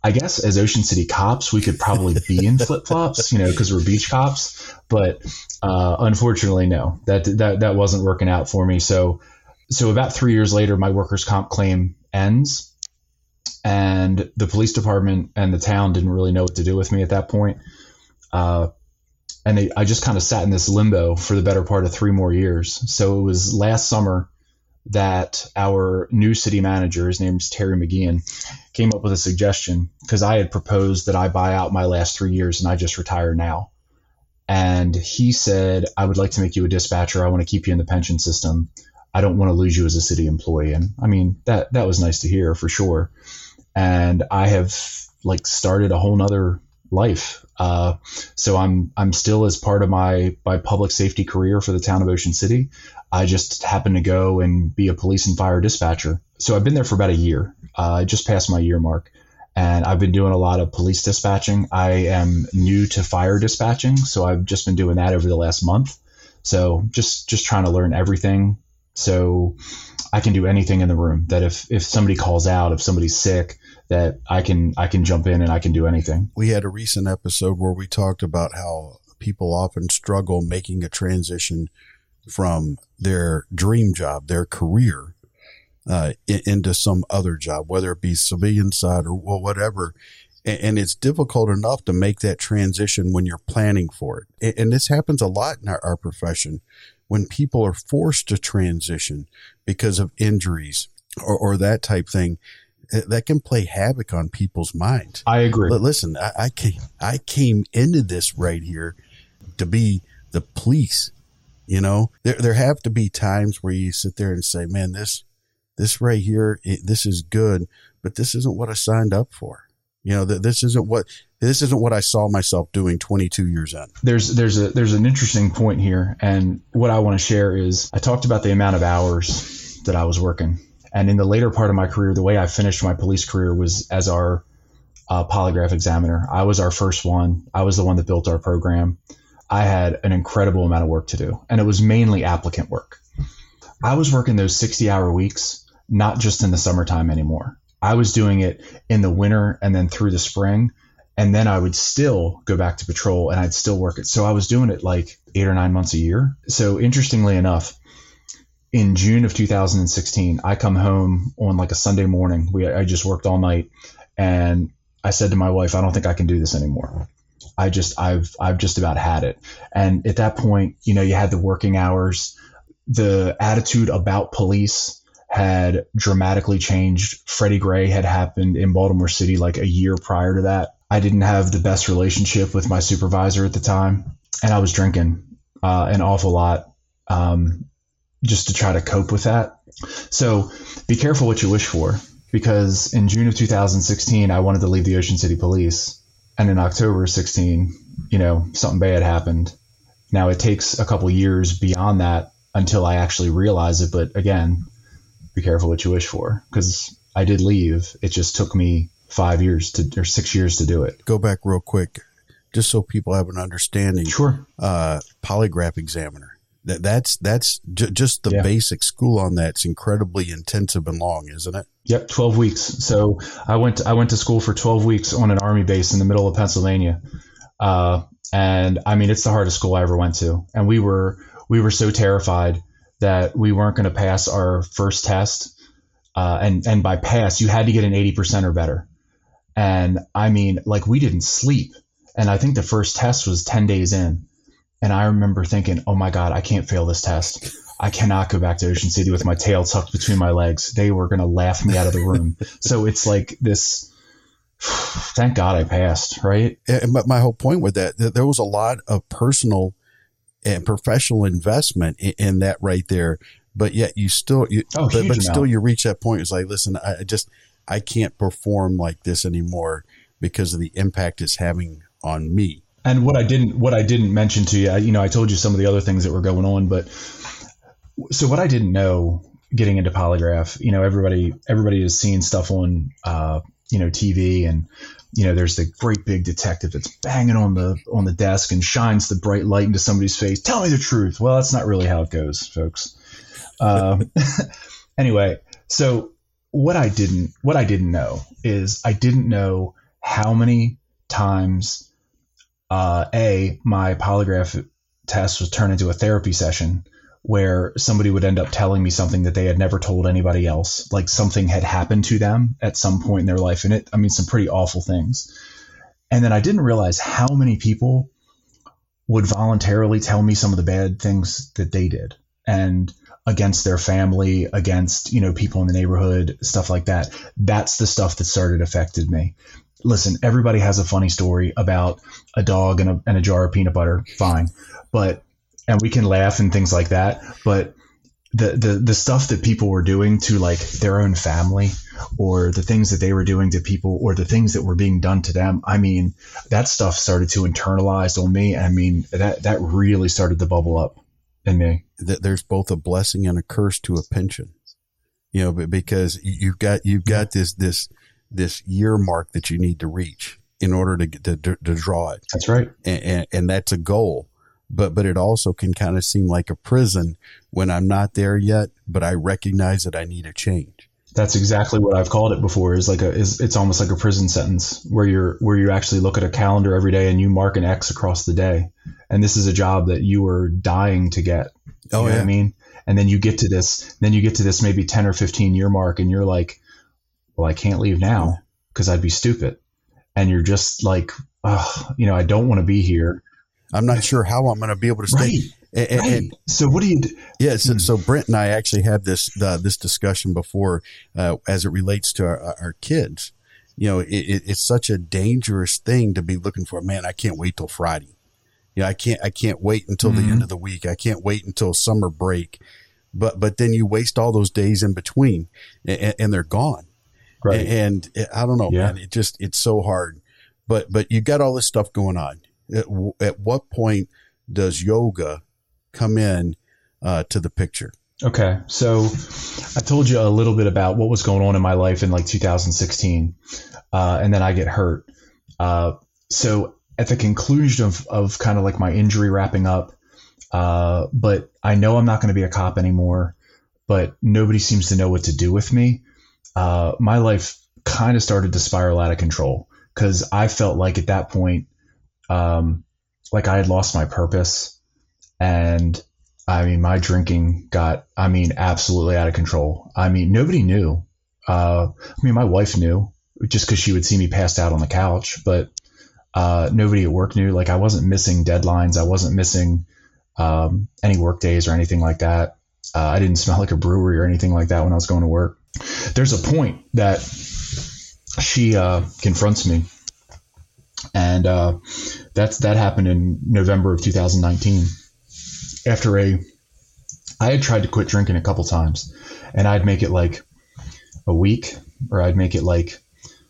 I guess as Ocean City cops, we could probably be in flip flops, you know, because we're beach cops. But uh, unfortunately, no, that that that wasn't working out for me. So so about three years later, my workers' comp claim ends, and the police department and the town didn't really know what to do with me at that point. Uh, and they, I just kind of sat in this limbo for the better part of three more years. So it was last summer that our new city manager, his name is Terry McGean, came up with a suggestion because I had proposed that I buy out my last three years and I just retire now. And he said, I would like to make you a dispatcher. I want to keep you in the pension system. I don't want to lose you as a city employee. And I mean, that, that was nice to hear for sure. And I have like started a whole nother life. Uh, so I'm I'm still as part of my my public safety career for the town of Ocean City. I just happen to go and be a police and fire dispatcher. So I've been there for about a year. Uh, just passed my year mark, and I've been doing a lot of police dispatching. I am new to fire dispatching, so I've just been doing that over the last month. So just just trying to learn everything. So I can do anything in the room. That if if somebody calls out, if somebody's sick, that I can I can jump in and I can do anything. We had a recent episode where we talked about how people often struggle making a transition from their dream job, their career, uh, into some other job, whether it be civilian side or whatever. And it's difficult enough to make that transition when you're planning for it. And this happens a lot in our, profession when people are forced to transition because of injuries or, or that type thing that can play havoc on people's minds. I agree. But listen, I, I, came, I came into this right here to be the police. You know, there, there have to be times where you sit there and say, man, this, this right here, it, this is good, but this isn't what I signed up for. You know, that this isn't what this isn't what I saw myself doing 22 years in. There's there's a there's an interesting point here, and what I want to share is I talked about the amount of hours that I was working, and in the later part of my career, the way I finished my police career was as our uh, polygraph examiner. I was our first one. I was the one that built our program. I had an incredible amount of work to do, and it was mainly applicant work. I was working those 60 hour weeks, not just in the summertime anymore. I was doing it in the winter and then through the spring. And then I would still go back to patrol and I'd still work it. So I was doing it like eight or nine months a year. So interestingly enough, in June of 2016, I come home on like a Sunday morning. We I just worked all night and I said to my wife, I don't think I can do this anymore. I just I've I've just about had it. And at that point, you know, you had the working hours, the attitude about police had dramatically changed. Freddie Gray had happened in Baltimore City like a year prior to that. I didn't have the best relationship with my supervisor at the time, and I was drinking uh, an awful lot um, just to try to cope with that. So be careful what you wish for, because in June of 2016, I wanted to leave the Ocean City Police, and in October 16, you know, something bad happened. Now it takes a couple years beyond that until I actually realize it, but again, be careful what you wish for because I did leave. It just took me five years to or six years to do it. Go back real quick, just so people have an understanding. Sure. Uh, polygraph examiner. That that's that's j- just the yeah. basic school on that's incredibly intensive and long, isn't it? Yep, twelve weeks. So I went to, I went to school for twelve weeks on an army base in the middle of Pennsylvania, uh, and I mean it's the hardest school I ever went to, and we were we were so terrified that we weren't going to pass our first test. Uh, and, and by pass, you had to get an 80% or better. And I mean, like we didn't sleep. And I think the first test was 10 days in. And I remember thinking, oh my God, I can't fail this test. I cannot go back to Ocean City with my tail tucked between my legs. They were going to laugh me out of the room. so it's like this. Thank God I passed, right? And, but my whole point with that, there was a lot of personal and professional investment in, in that right there. But yet you still, you, oh, but, but still you reach that point. It's like, listen, I just, I can't perform like this anymore because of the impact it's having on me. And what I didn't, what I didn't mention to you, I, you know, I told you some of the other things that were going on, but so what I didn't know getting into polygraph, you know, everybody, everybody is seeing stuff on, uh, you know, TV and you know, there's the great big detective that's banging on the on the desk and shines the bright light into somebody's face. Tell me the truth. Well, that's not really how it goes, folks. Um, anyway, so what I didn't what I didn't know is I didn't know how many times uh, a my polygraph test was turned into a therapy session where somebody would end up telling me something that they had never told anybody else, like something had happened to them at some point in their life. And it, I mean, some pretty awful things. And then I didn't realize how many people would voluntarily tell me some of the bad things that they did and against their family, against, you know, people in the neighborhood, stuff like that. That's the stuff that started affected me. Listen, everybody has a funny story about a dog and a, and a jar of peanut butter. Fine. But and we can laugh and things like that. But the, the the stuff that people were doing to like their own family or the things that they were doing to people or the things that were being done to them i mean that stuff started to internalize on me i mean that that really started to bubble up in me there's both a blessing and a curse to a pension you know because you've got you've got this this this year mark that you need to reach in order to to, to draw it that's right and, and, and that's a goal but but it also can kind of seem like a prison when I'm not there yet, but I recognize that I need a change. That's exactly what I've called it before. Is like a is it's almost like a prison sentence where you're where you actually look at a calendar every day and you mark an X across the day, and this is a job that you were dying to get. Oh, you oh, yeah. I mean, and then you get to this, then you get to this maybe ten or fifteen year mark, and you're like, well, I can't leave now because I'd be stupid, and you're just like, oh, you know, I don't want to be here I'm not sure how I'm going to be able to stay. Right. And, right. and, so what do you do? Yeah. So, so, Brent and I actually had this, uh, this discussion before, uh, as it relates to our, our kids. You know, it, it, it's such a dangerous thing to be looking for. Man, I can't wait till Friday. Yeah. I can't, I can't wait until mm-hmm. the end of the week. I can't wait until summer break. But, but then you waste all those days in between and, and they're gone. Right. And, and I don't know, yeah. man, it just, it's so hard. But, but you got all this stuff going on at, at what point does yoga come in uh, to the picture? Okay, so I told you a little bit about what was going on in my life in like 2016, uh, and then I get hurt. Uh, so at the conclusion of, of kind of like my injury wrapping up, uh, but I know I'm not going to be a cop anymore, but nobody seems to know what to do with me. Uh, my life kind of started to spiral out of control because I felt like at that point um, like I had lost my purpose, and I mean my drinking got I mean absolutely out of control. I mean nobody knew. Uh, I mean my wife knew just because she would see me passed out on the couch, but uh, nobody at work knew. Like I wasn't missing deadlines. I wasn't missing um, any work days or anything like that. Uh, I didn't smell like a brewery or anything like that when I was going to work. There's a point that she uh, confronts me and uh, that's that happened in November of 2019. After a, I had tried to quit drinking a couple times, and I'd make it like a week, or I'd make it like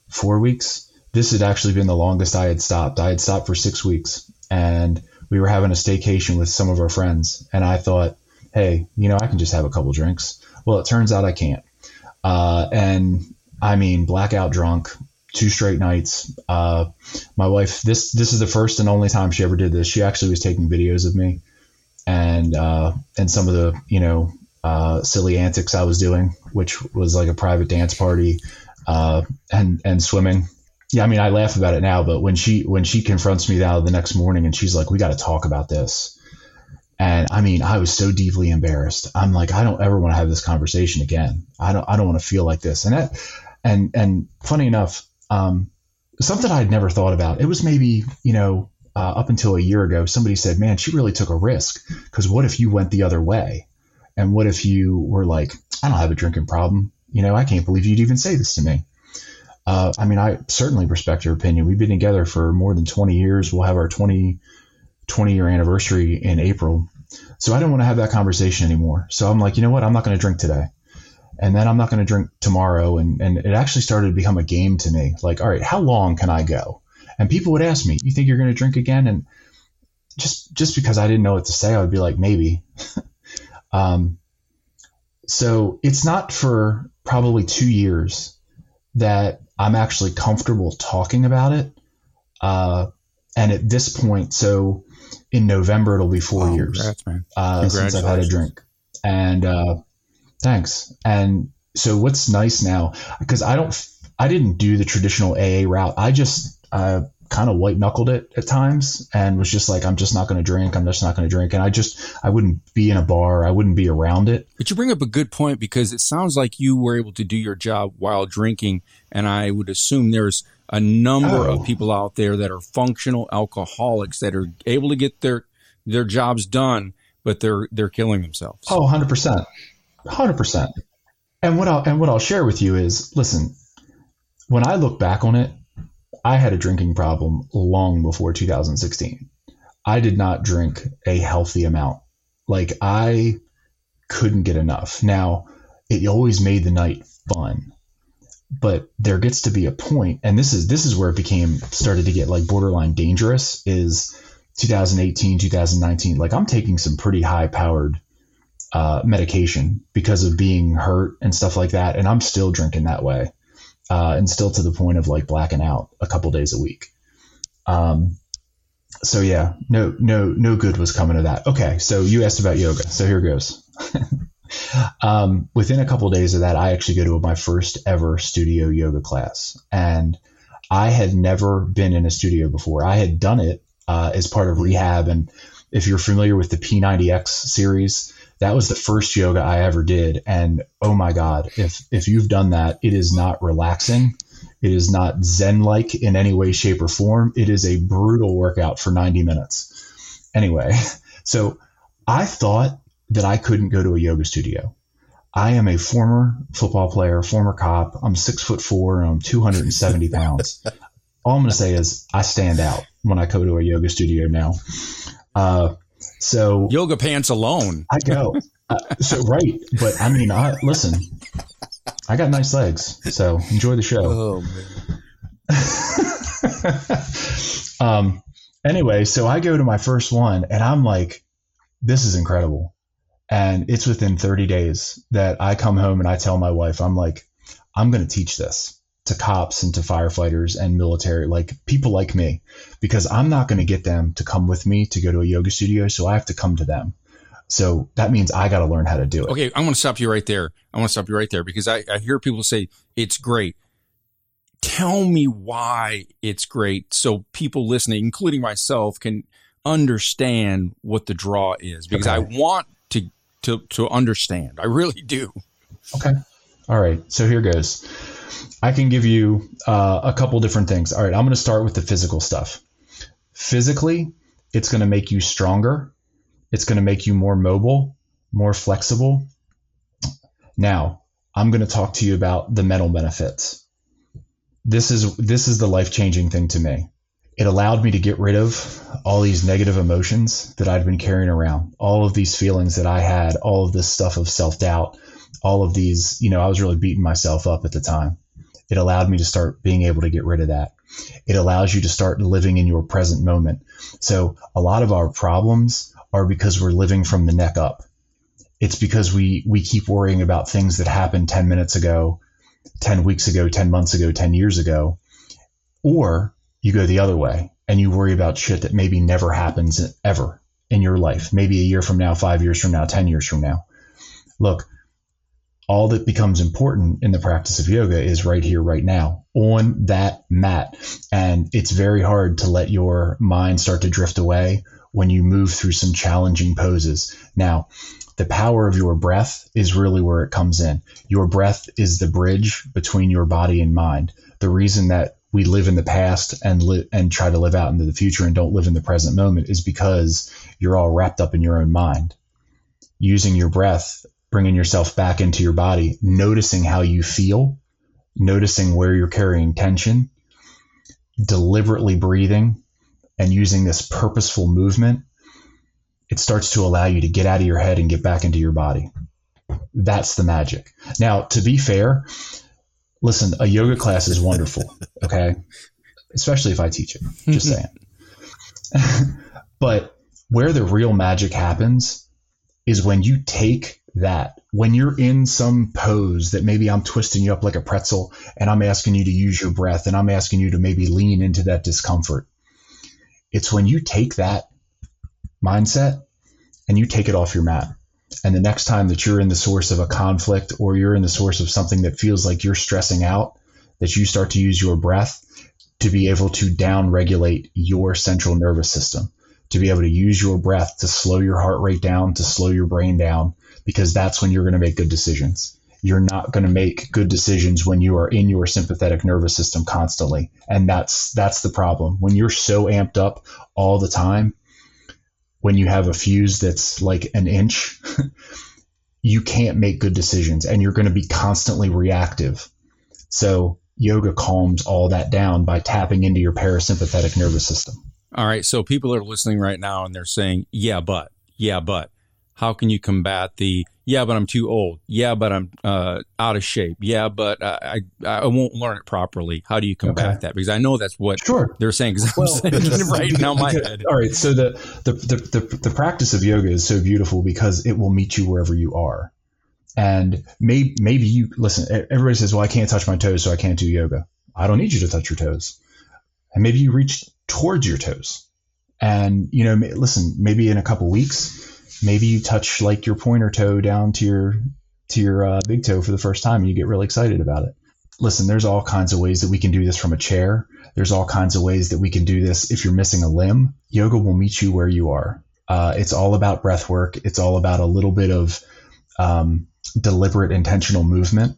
four weeks. This had actually been the longest I had stopped. I had stopped for six weeks, and we were having a staycation with some of our friends, and I thought, hey, you know, I can just have a couple drinks. Well, it turns out I can't. Uh, and I mean, blackout drunk, two straight nights. Uh, my wife, this this is the first and only time she ever did this. She actually was taking videos of me, and uh, and some of the you know uh, silly antics I was doing, which was like a private dance party, uh, and and swimming. Yeah, I mean, I laugh about it now, but when she when she confronts me now the next morning and she's like, "We got to talk about this," and I mean, I was so deeply embarrassed. I'm like, I don't ever want to have this conversation again. I don't I don't want to feel like this, and that, and and funny enough, um, something I had never thought about. It was maybe, you know, uh, up until a year ago, somebody said, man, she really took a risk. Because what if you went the other way? And what if you were like, I don't have a drinking problem. You know, I can't believe you'd even say this to me. Uh, I mean, I certainly respect your opinion. We've been together for more than 20 years. We'll have our 20, 20 year anniversary in April. So I don't want to have that conversation anymore. So I'm like, you know what? I'm not going to drink today and then I'm not going to drink tomorrow. And, and it actually started to become a game to me. Like, all right, how long can I go? And people would ask me, you think you're going to drink again? And just, just because I didn't know what to say, I would be like, maybe. um, so it's not for probably two years that I'm actually comfortable talking about it. Uh, and at this point, so in November, it'll be four oh, years congrats, uh, since I've had a drink. And, uh, Thanks. And so what's nice now, because I don't, I didn't do the traditional AA route. I just uh, kind of white knuckled it at times and was just like, I'm just not going to drink. I'm just not going to drink. And I just, I wouldn't be in a bar. I wouldn't be around it. But you bring up a good point because it sounds like you were able to do your job while drinking. And I would assume there's a number oh. of people out there that are functional alcoholics that are able to get their, their jobs done, but they're, they're killing themselves. Oh, 100%. Hundred percent. And what I'll and what I'll share with you is, listen, when I look back on it, I had a drinking problem long before 2016. I did not drink a healthy amount. Like I couldn't get enough. Now, it always made the night fun. But there gets to be a point, and this is this is where it became started to get like borderline dangerous. Is 2018, 2019. Like I'm taking some pretty high powered uh, medication because of being hurt and stuff like that, and I'm still drinking that way, uh, and still to the point of like blacking out a couple days a week. Um, so yeah, no, no, no good was coming of that. Okay, so you asked about yoga, so here goes. um, within a couple of days of that, I actually go to my first ever studio yoga class, and I had never been in a studio before. I had done it uh, as part of rehab, and if you're familiar with the P90X series, that was the first yoga I ever did, and oh my god, if if you've done that, it is not relaxing. It is not Zen like in any way, shape, or form. It is a brutal workout for 90 minutes. Anyway, so I thought that I couldn't go to a yoga studio. I am a former football player, former cop. I'm six foot four and I'm 270 pounds. All I'm going to say is I stand out when I go to a yoga studio now. Uh, so yoga pants alone, I go. Uh, so right, but I mean, I listen. I got nice legs, so enjoy the show. Oh, um. Anyway, so I go to my first one, and I'm like, "This is incredible." And it's within 30 days that I come home and I tell my wife, I'm like, "I'm going to teach this to cops and to firefighters and military, like people like me, because I'm not going to get them to come with me to go to a yoga studio, so I have to come to them." So that means I got to learn how to do it. Okay, I'm going to stop you right there. I want to stop you right there because I, I hear people say it's great. Tell me why it's great so people listening, including myself, can understand what the draw is because okay. I want to, to, understand. I really do. Okay. All right. So here goes. I can give you uh, a couple different things. All right. I'm going to start with the physical stuff. Physically, it's going to make you stronger it's going to make you more mobile, more flexible. Now, I'm going to talk to you about the mental benefits. This is this is the life-changing thing to me. It allowed me to get rid of all these negative emotions that I'd been carrying around, all of these feelings that I had, all of this stuff of self-doubt, all of these, you know, I was really beating myself up at the time. It allowed me to start being able to get rid of that. It allows you to start living in your present moment. So, a lot of our problems are because we're living from the neck up. It's because we we keep worrying about things that happened 10 minutes ago, 10 weeks ago, 10 months ago, 10 years ago. Or you go the other way and you worry about shit that maybe never happens ever in your life. Maybe a year from now, 5 years from now, 10 years from now. Look, all that becomes important in the practice of yoga is right here, right now, on that mat. And it's very hard to let your mind start to drift away when you move through some challenging poses. Now, the power of your breath is really where it comes in. Your breath is the bridge between your body and mind. The reason that we live in the past and li- and try to live out into the future and don't live in the present moment is because you're all wrapped up in your own mind. Using your breath, bringing yourself back into your body, noticing how you feel, noticing where you're carrying tension, deliberately breathing, and using this purposeful movement, it starts to allow you to get out of your head and get back into your body. That's the magic. Now, to be fair, listen, a yoga class is wonderful, okay? Especially if I teach it, just saying. but where the real magic happens is when you take that, when you're in some pose that maybe I'm twisting you up like a pretzel and I'm asking you to use your breath and I'm asking you to maybe lean into that discomfort it's when you take that mindset and you take it off your mat. And the next time that you're in the source of a conflict or you're in the source of something that feels like you're stressing out, that you start to use your breath to be able to down regulate your central nervous system, to be able to use your breath to slow your heart rate down, to slow your brain down, because that's when you're going to make good decisions. You're not going to make good decisions when you are in your sympathetic nervous system constantly. And that's that's the problem. When you're so amped up all the time when you have a fuse that's like an inch you can't make good decisions and you're going to be constantly reactive. So yoga calms all that down by tapping into your parasympathetic nervous system. All right so people are listening right now and they're saying yeah but yeah but how can you combat the yeah, but I'm too old. Yeah, but I'm uh, out of shape. Yeah, but uh, I I won't learn it properly. How do you combat okay. that? Because I know that's what sure. they're saying. Because well, I'm saying right now, my head. All right, so the, the the, the the practice of yoga is so beautiful because it will meet you wherever you are, and maybe maybe you listen. Everybody says, "Well, I can't touch my toes, so I can't do yoga." I don't need you to touch your toes, and maybe you reach towards your toes, and you know, listen, maybe in a couple weeks maybe you touch like your pointer toe down to your to your uh, big toe for the first time and you get really excited about it. Listen there's all kinds of ways that we can do this from a chair. There's all kinds of ways that we can do this if you're missing a limb. Yoga will meet you where you are. Uh, it's all about breath work. It's all about a little bit of um, deliberate intentional movement.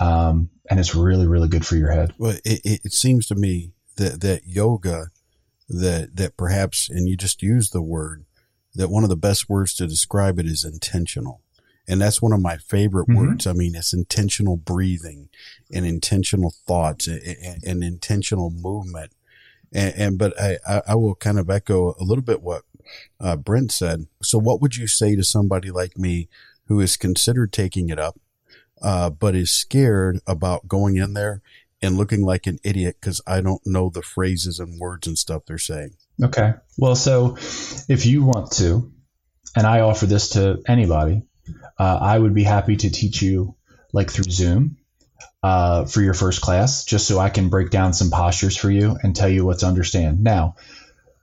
Um, and it's really really good for your head. Well it, it seems to me that that yoga that that perhaps and you just use the word that one of the best words to describe it is intentional. And that's one of my favorite mm-hmm. words. I mean, it's intentional breathing and intentional thoughts and, and, and intentional movement. And, and but I, I, will kind of echo a little bit what uh, Brent said. So, what would you say to somebody like me who is considered taking it up, uh, but is scared about going in there and looking like an idiot because I don't know the phrases and words and stuff they're saying? Okay. Well, so if you want to, and I offer this to anybody, uh, I would be happy to teach you like through Zoom uh, for your first class, just so I can break down some postures for you and tell you what to understand. Now,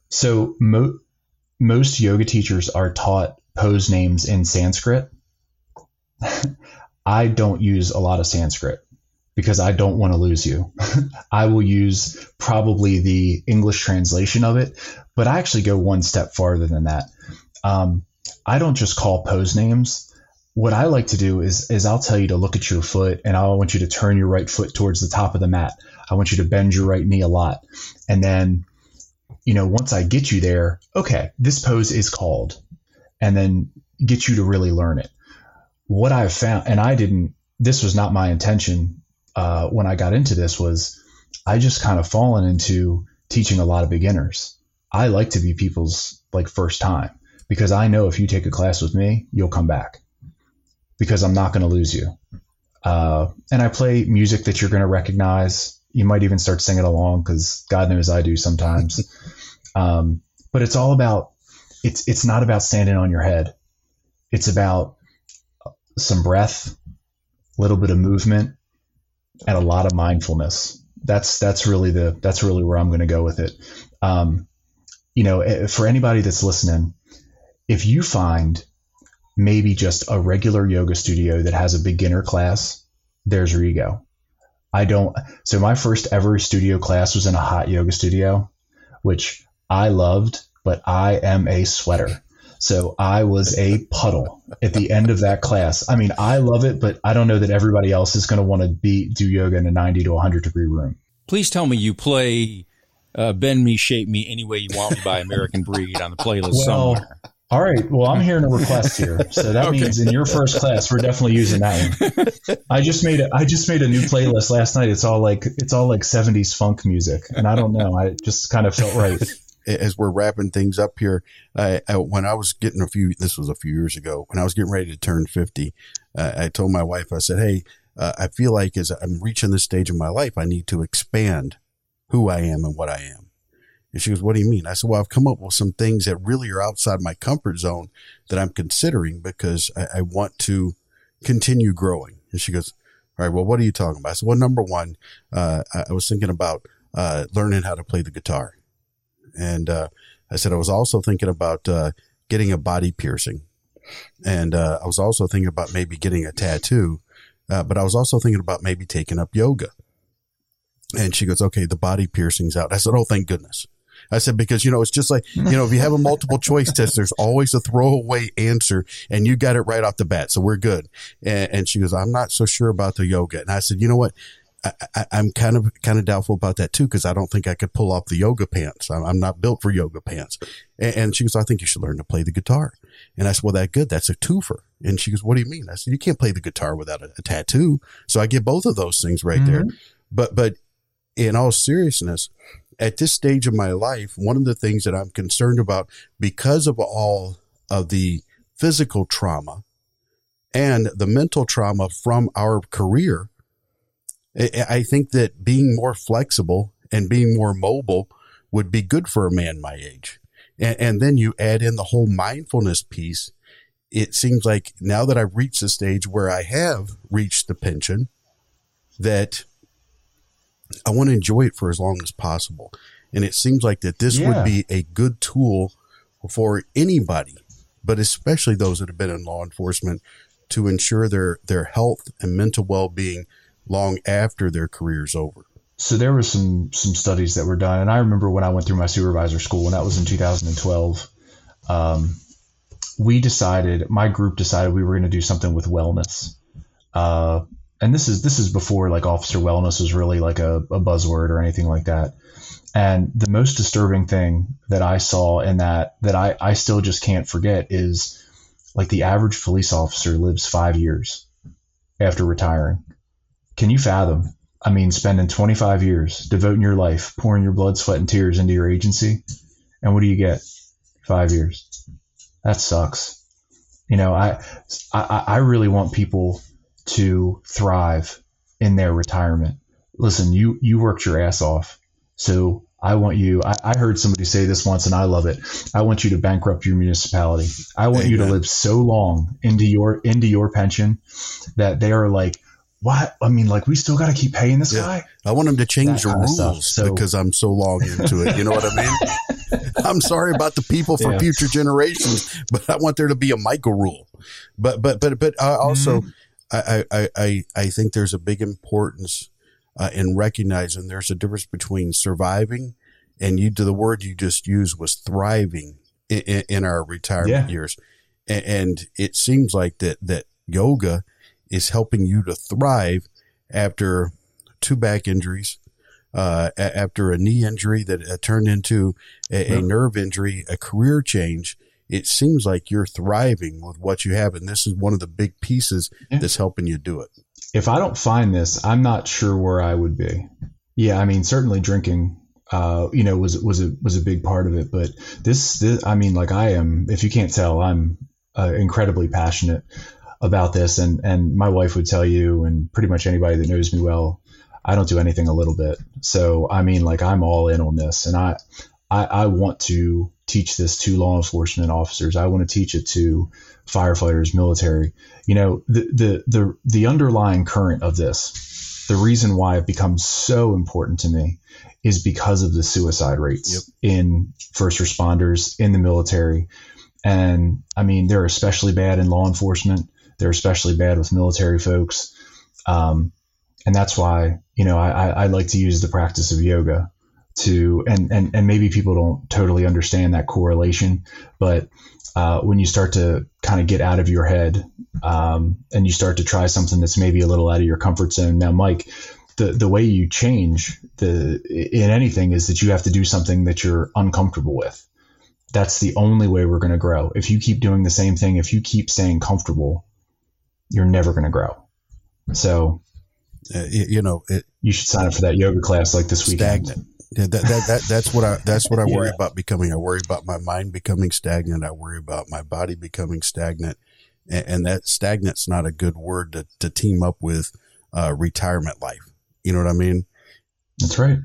so mo- most yoga teachers are taught pose names in Sanskrit. I don't use a lot of Sanskrit because I don't want to lose you. I will use probably the English translation of it, but I actually go one step farther than that. Um, I don't just call pose names. What I like to do is is I'll tell you to look at your foot and I want you to turn your right foot towards the top of the mat. I want you to bend your right knee a lot. And then, you know, once I get you there, okay, this pose is called. And then get you to really learn it. What I've found, and I didn't, this was not my intention uh, when I got into this was I just kind of fallen into teaching a lot of beginners. I like to be people's like first time because I know if you take a class with me, you'll come back because I'm not going to lose you. Uh, and I play music that you're going to recognize. You might even start singing along because God knows I do sometimes. um, but it's all about it's it's not about standing on your head. It's about some breath, a little bit of movement, and a lot of mindfulness. That's that's really the that's really where I'm going to go with it. Um, you know, eh, for anybody that's listening, if you find maybe just a regular yoga studio that has a beginner class, there's where you go. I don't. So my first ever studio class was in a hot yoga studio, which I loved, but I am a sweater. So I was a puddle at the end of that class. I mean, I love it, but I don't know that everybody else is going to want to be do yoga in a 90 to 100 degree room. Please tell me you play uh, Bend Me, Shape Me Any Way You Want Me by American Breed on the playlist well, somewhere. All right. Well, I'm hearing a request here, so that okay. means in your first class, we're definitely using that one. I just made a I just made a new playlist last night. It's all like it's all like 70s funk music, and I don't know. I just kind of felt right as we're wrapping things up here, I, I, when I was getting a few, this was a few years ago, when I was getting ready to turn 50, uh, I told my wife, I said, Hey, uh, I feel like as I'm reaching this stage of my life, I need to expand who I am and what I am. And she goes, What do you mean? I said, Well, I've come up with some things that really are outside my comfort zone that I'm considering because I, I want to continue growing. And she goes, All right, well, what are you talking about? I said, Well, number one, uh, I was thinking about uh, learning how to play the guitar. And uh, I said I was also thinking about uh, getting a body piercing, and uh, I was also thinking about maybe getting a tattoo, uh, but I was also thinking about maybe taking up yoga. And she goes, "Okay, the body piercing's out." I said, "Oh, thank goodness." I said, because, you know, it's just like, you know, if you have a multiple choice test, there's always a throwaway answer and you got it right off the bat. So we're good. And, and, she goes, I'm not so sure about the yoga. And I said, you know what? I, am kind of kind of doubtful about that too because I don't think I could pull off the yoga pants. I'm, I'm not built for yoga pants. And, and, she goes, I think you should learn to play the guitar. And I said, Well, that good. That's a twofer. And she goes, What do you mean? I said, You can't play the guitar without a, a tattoo. So I get both of those things right mm-hmm. there. But but in all seriousness, at this stage of my life, one of the things that I'm concerned about because of all of the physical trauma and the mental trauma from our career, I think that being more flexible and being more mobile would be good for a man my age. And, and then you add in the whole mindfulness piece. It seems like now that I've reached the stage where I have reached the pension, that I want to enjoy it for as long as possible. And it seems like that this yeah. would be a good tool for anybody, but especially those that have been in law enforcement to ensure their, their health and mental well being long after their career's over. So there were some some studies that were done, and I remember when I went through my supervisor school, and that was in 2012. Um, we decided, my group decided we were going to do something with wellness. Uh, and this is this is before like officer wellness was really like a, a buzzword or anything like that. And the most disturbing thing that I saw in that that I, I still just can't forget is like the average police officer lives five years after retiring. Can you fathom? I mean, spending 25 years devoting your life, pouring your blood, sweat, and tears into your agency, and what do you get? Five years. That sucks. You know, I, I, I really want people to thrive in their retirement. Listen, you you worked your ass off, so I want you. I, I, heard somebody say this once, and I love it. I want you to bankrupt your municipality. I want Amen. you to live so long into your into your pension that they are like, what? I mean, like we still got to keep paying this yeah. guy. I want him to change that the rules so, because I'm so long into it. You know what I mean? I'm sorry about the people for yeah. future generations, but I want there to be a Michael rule. But but but but uh, also. Mm-hmm I, I, I, I think there's a big importance uh, in recognizing there's a difference between surviving and you the word you just used was thriving in, in our retirement yeah. years. And, and it seems like that, that yoga is helping you to thrive after two back injuries, uh, after a knee injury that uh, turned into a, a, nerve injury, a career change, it seems like you're thriving with what you have. And this is one of the big pieces yeah. that's helping you do it. If I don't find this, I'm not sure where I would be. Yeah, I mean, certainly drinking, uh, you know, was was a was a big part of it. But this, this I mean, like I am. If you can't tell, I'm uh, incredibly passionate about this, and and my wife would tell you, and pretty much anybody that knows me well, I don't do anything a little bit. So I mean, like I'm all in on this, and I I, I want to teach this to law enforcement officers. I want to teach it to firefighters, military. You know, the the the the underlying current of this, the reason why it becomes so important to me is because of the suicide rates yep. in first responders, in the military. And I mean, they're especially bad in law enforcement. They're especially bad with military folks. Um, and that's why, you know, I, I like to use the practice of yoga to and and and maybe people don't totally understand that correlation, but uh, when you start to kind of get out of your head um, and you start to try something that's maybe a little out of your comfort zone. Now, Mike, the the way you change the in anything is that you have to do something that you're uncomfortable with. That's the only way we're going to grow. If you keep doing the same thing, if you keep staying comfortable, you're never going to grow. So, uh, you know, it, you should sign up for that yoga class like this weekend. Stagnant. Yeah, that, that, that, that's what I, that's what I worry yeah. about becoming. I worry about my mind becoming stagnant. I worry about my body becoming stagnant. And, and that stagnant's not a good word to, to team up with, uh, retirement life. You know what I mean? That's right.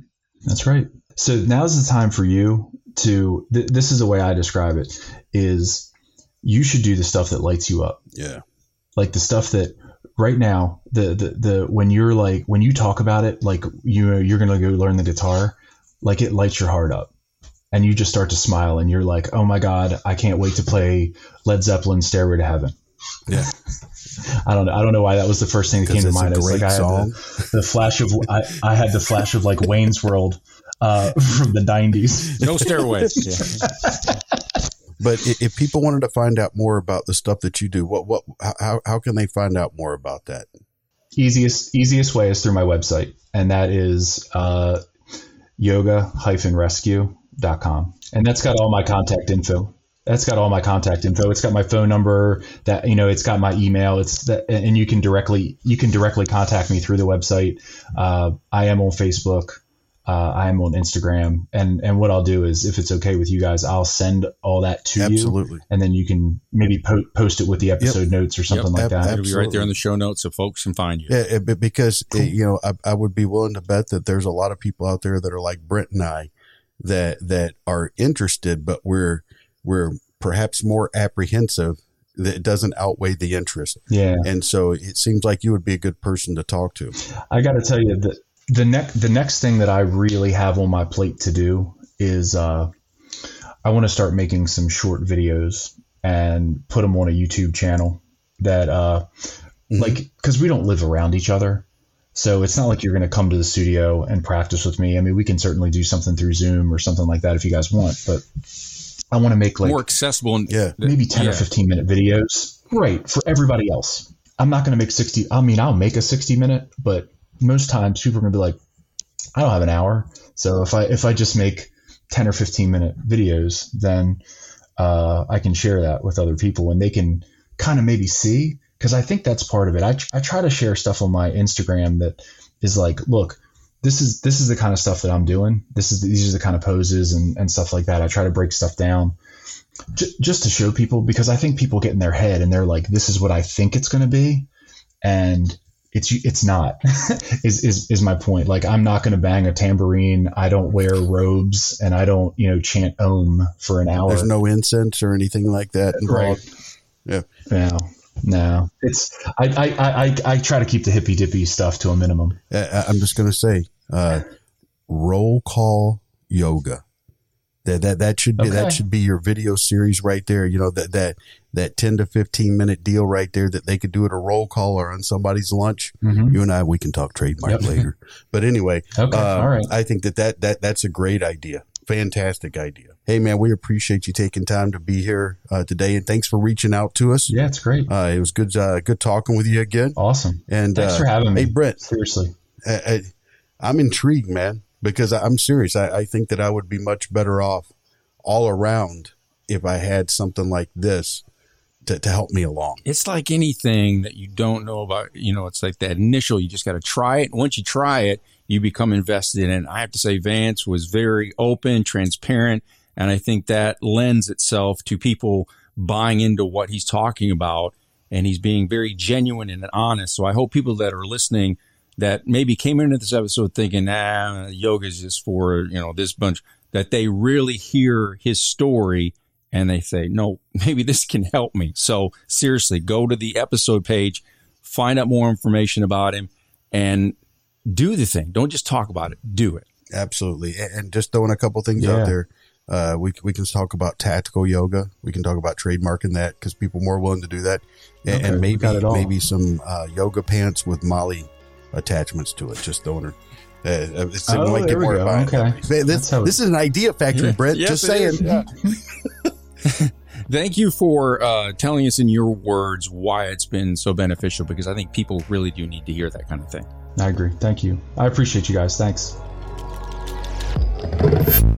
That's right. So now's the time for you to, th- this is the way I describe it is you should do the stuff that lights you up. Yeah. Like the stuff that right now, the, the, the, when you're like, when you talk about it, like you, you're going to go learn the guitar like it lights your heart up and you just start to smile and you're like, oh my God, I can't wait to play Led Zeppelin Stairway to Heaven. Yeah. I don't know. I don't know why that was the first thing that came to mind. It's like I had the, the, flash of I, I had the flash of like Wayne's World uh, from the nineties. No stairways. Yeah. But if people wanted to find out more about the stuff that you do, what what how how can they find out more about that? Easiest easiest way is through my website, and that is uh, yoga-rescue.com. And that's got all my contact info. That's got all my contact info. It's got my phone number that, you know, it's got my email. It's that, and you can directly, you can directly contact me through the website. Uh, I am on Facebook. Uh, I'm on Instagram, and and what I'll do is, if it's okay with you guys, I'll send all that to Absolutely. you, and then you can maybe po- post it with the episode notes or something like Ab- that. It'll be right there in the show notes so folks can find you. Yeah, it- but because uh, you know, I, I would be willing to bet that there's a lot of people out there that are like Brent and I that that are interested, but we're we're perhaps more apprehensive that it doesn't outweigh the interest, Yeah, and so it seems like you would be a good person to talk to. I got to tell you that the next the next thing that I really have on my plate to do is uh, I want to start making some short videos and put them on a YouTube channel that uh, Mhm. like because we don't live around each other. So it's not like you're going to come to the studio and practice with me. I mean, we can certainly do something through Zoom or something like that if you guys want. But I want to make like More accessible. And, Yeah. maybe 10 Yeah. or 15 minute videos. Right. For everybody else. I'm not going to make 60. I mean, I'll make a 60 minute, but most times people are to be like, I don't have an hour. So if I, if I just make 10 or 15 minute videos, then uh, I can share that with other people and they can kind of maybe see. Cause I think that's part of it. I, tr- I try to share stuff on my Instagram that is like, look, this is this is the kind of stuff that I'm doing. This is these are the kind of poses and, and stuff like that. I try to break stuff down j- just to show people because I think people get in their head and they're like, this is what I think it's going to be, and it's it's not. is is is my point? Like I'm not going to bang a tambourine. I don't wear robes and I don't you know chant om for an hour. There's no incense or anything like that involved. right. Yeah no, no. It's I I, I I I try to keep the hippy dippy stuff to a minimum. Uh, I'm just going to say, uh, roll call yoga. That that that should be Okay. that should be your video series right there. You know that that that 10 to 15 minute deal right there that they could do at a roll call or on somebody's lunch. Mhm. You and I we can talk trademark Yep. later. But anyway, Okay, uh, all right. I think that, that that that's a great idea. Fantastic idea. Hey man, we appreciate you taking time to be here uh, today, and thanks for reaching out to us. Yeah, it's great. Uh, it was good uh, good talking with you again. Awesome. And Thanks uh, for having me. Hey Brent, Seriously. I, I, I'm intrigued, man, because I- I'm serious. I, I think that I would be much better off all around if I had something like this to, to help me along. It's like anything that you don't know about. You know, it's like that initial. You just got to try it. Once you try it, you become invested in it. I have to say, Vance was very open, transparent, and I think that lends itself to people buying into what he's talking about. And he's being very genuine and honest. So I hope people that are listening that maybe came into this episode thinking, nah, yoga is just for, you know, this bunch, that they really hear his story and they say, no, maybe this can help me. So seriously, go to the episode page, find out more information about him, and do the thing. Don't just talk about it, do it. Absolutely. And, just throwing a couple things Yeah. out there. Uh, we, we can talk about tactical yoga. We can talk about trademarking that because people are more willing to do that. And, Okay, and maybe got it all. maybe some uh, yoga pants with MOLLE attachments to it. Just throwing her. Uh, it's, it Oh, might there get we more go. Okay. This, it- this is an idea factory, Yeah. Brent. Yes, just it saying. Yeah. Thank you for uh, telling us in your words why it's been so beneficial because I think people really do need to hear that kind of thing. I agree. Thank you. I appreciate you guys. Thanks.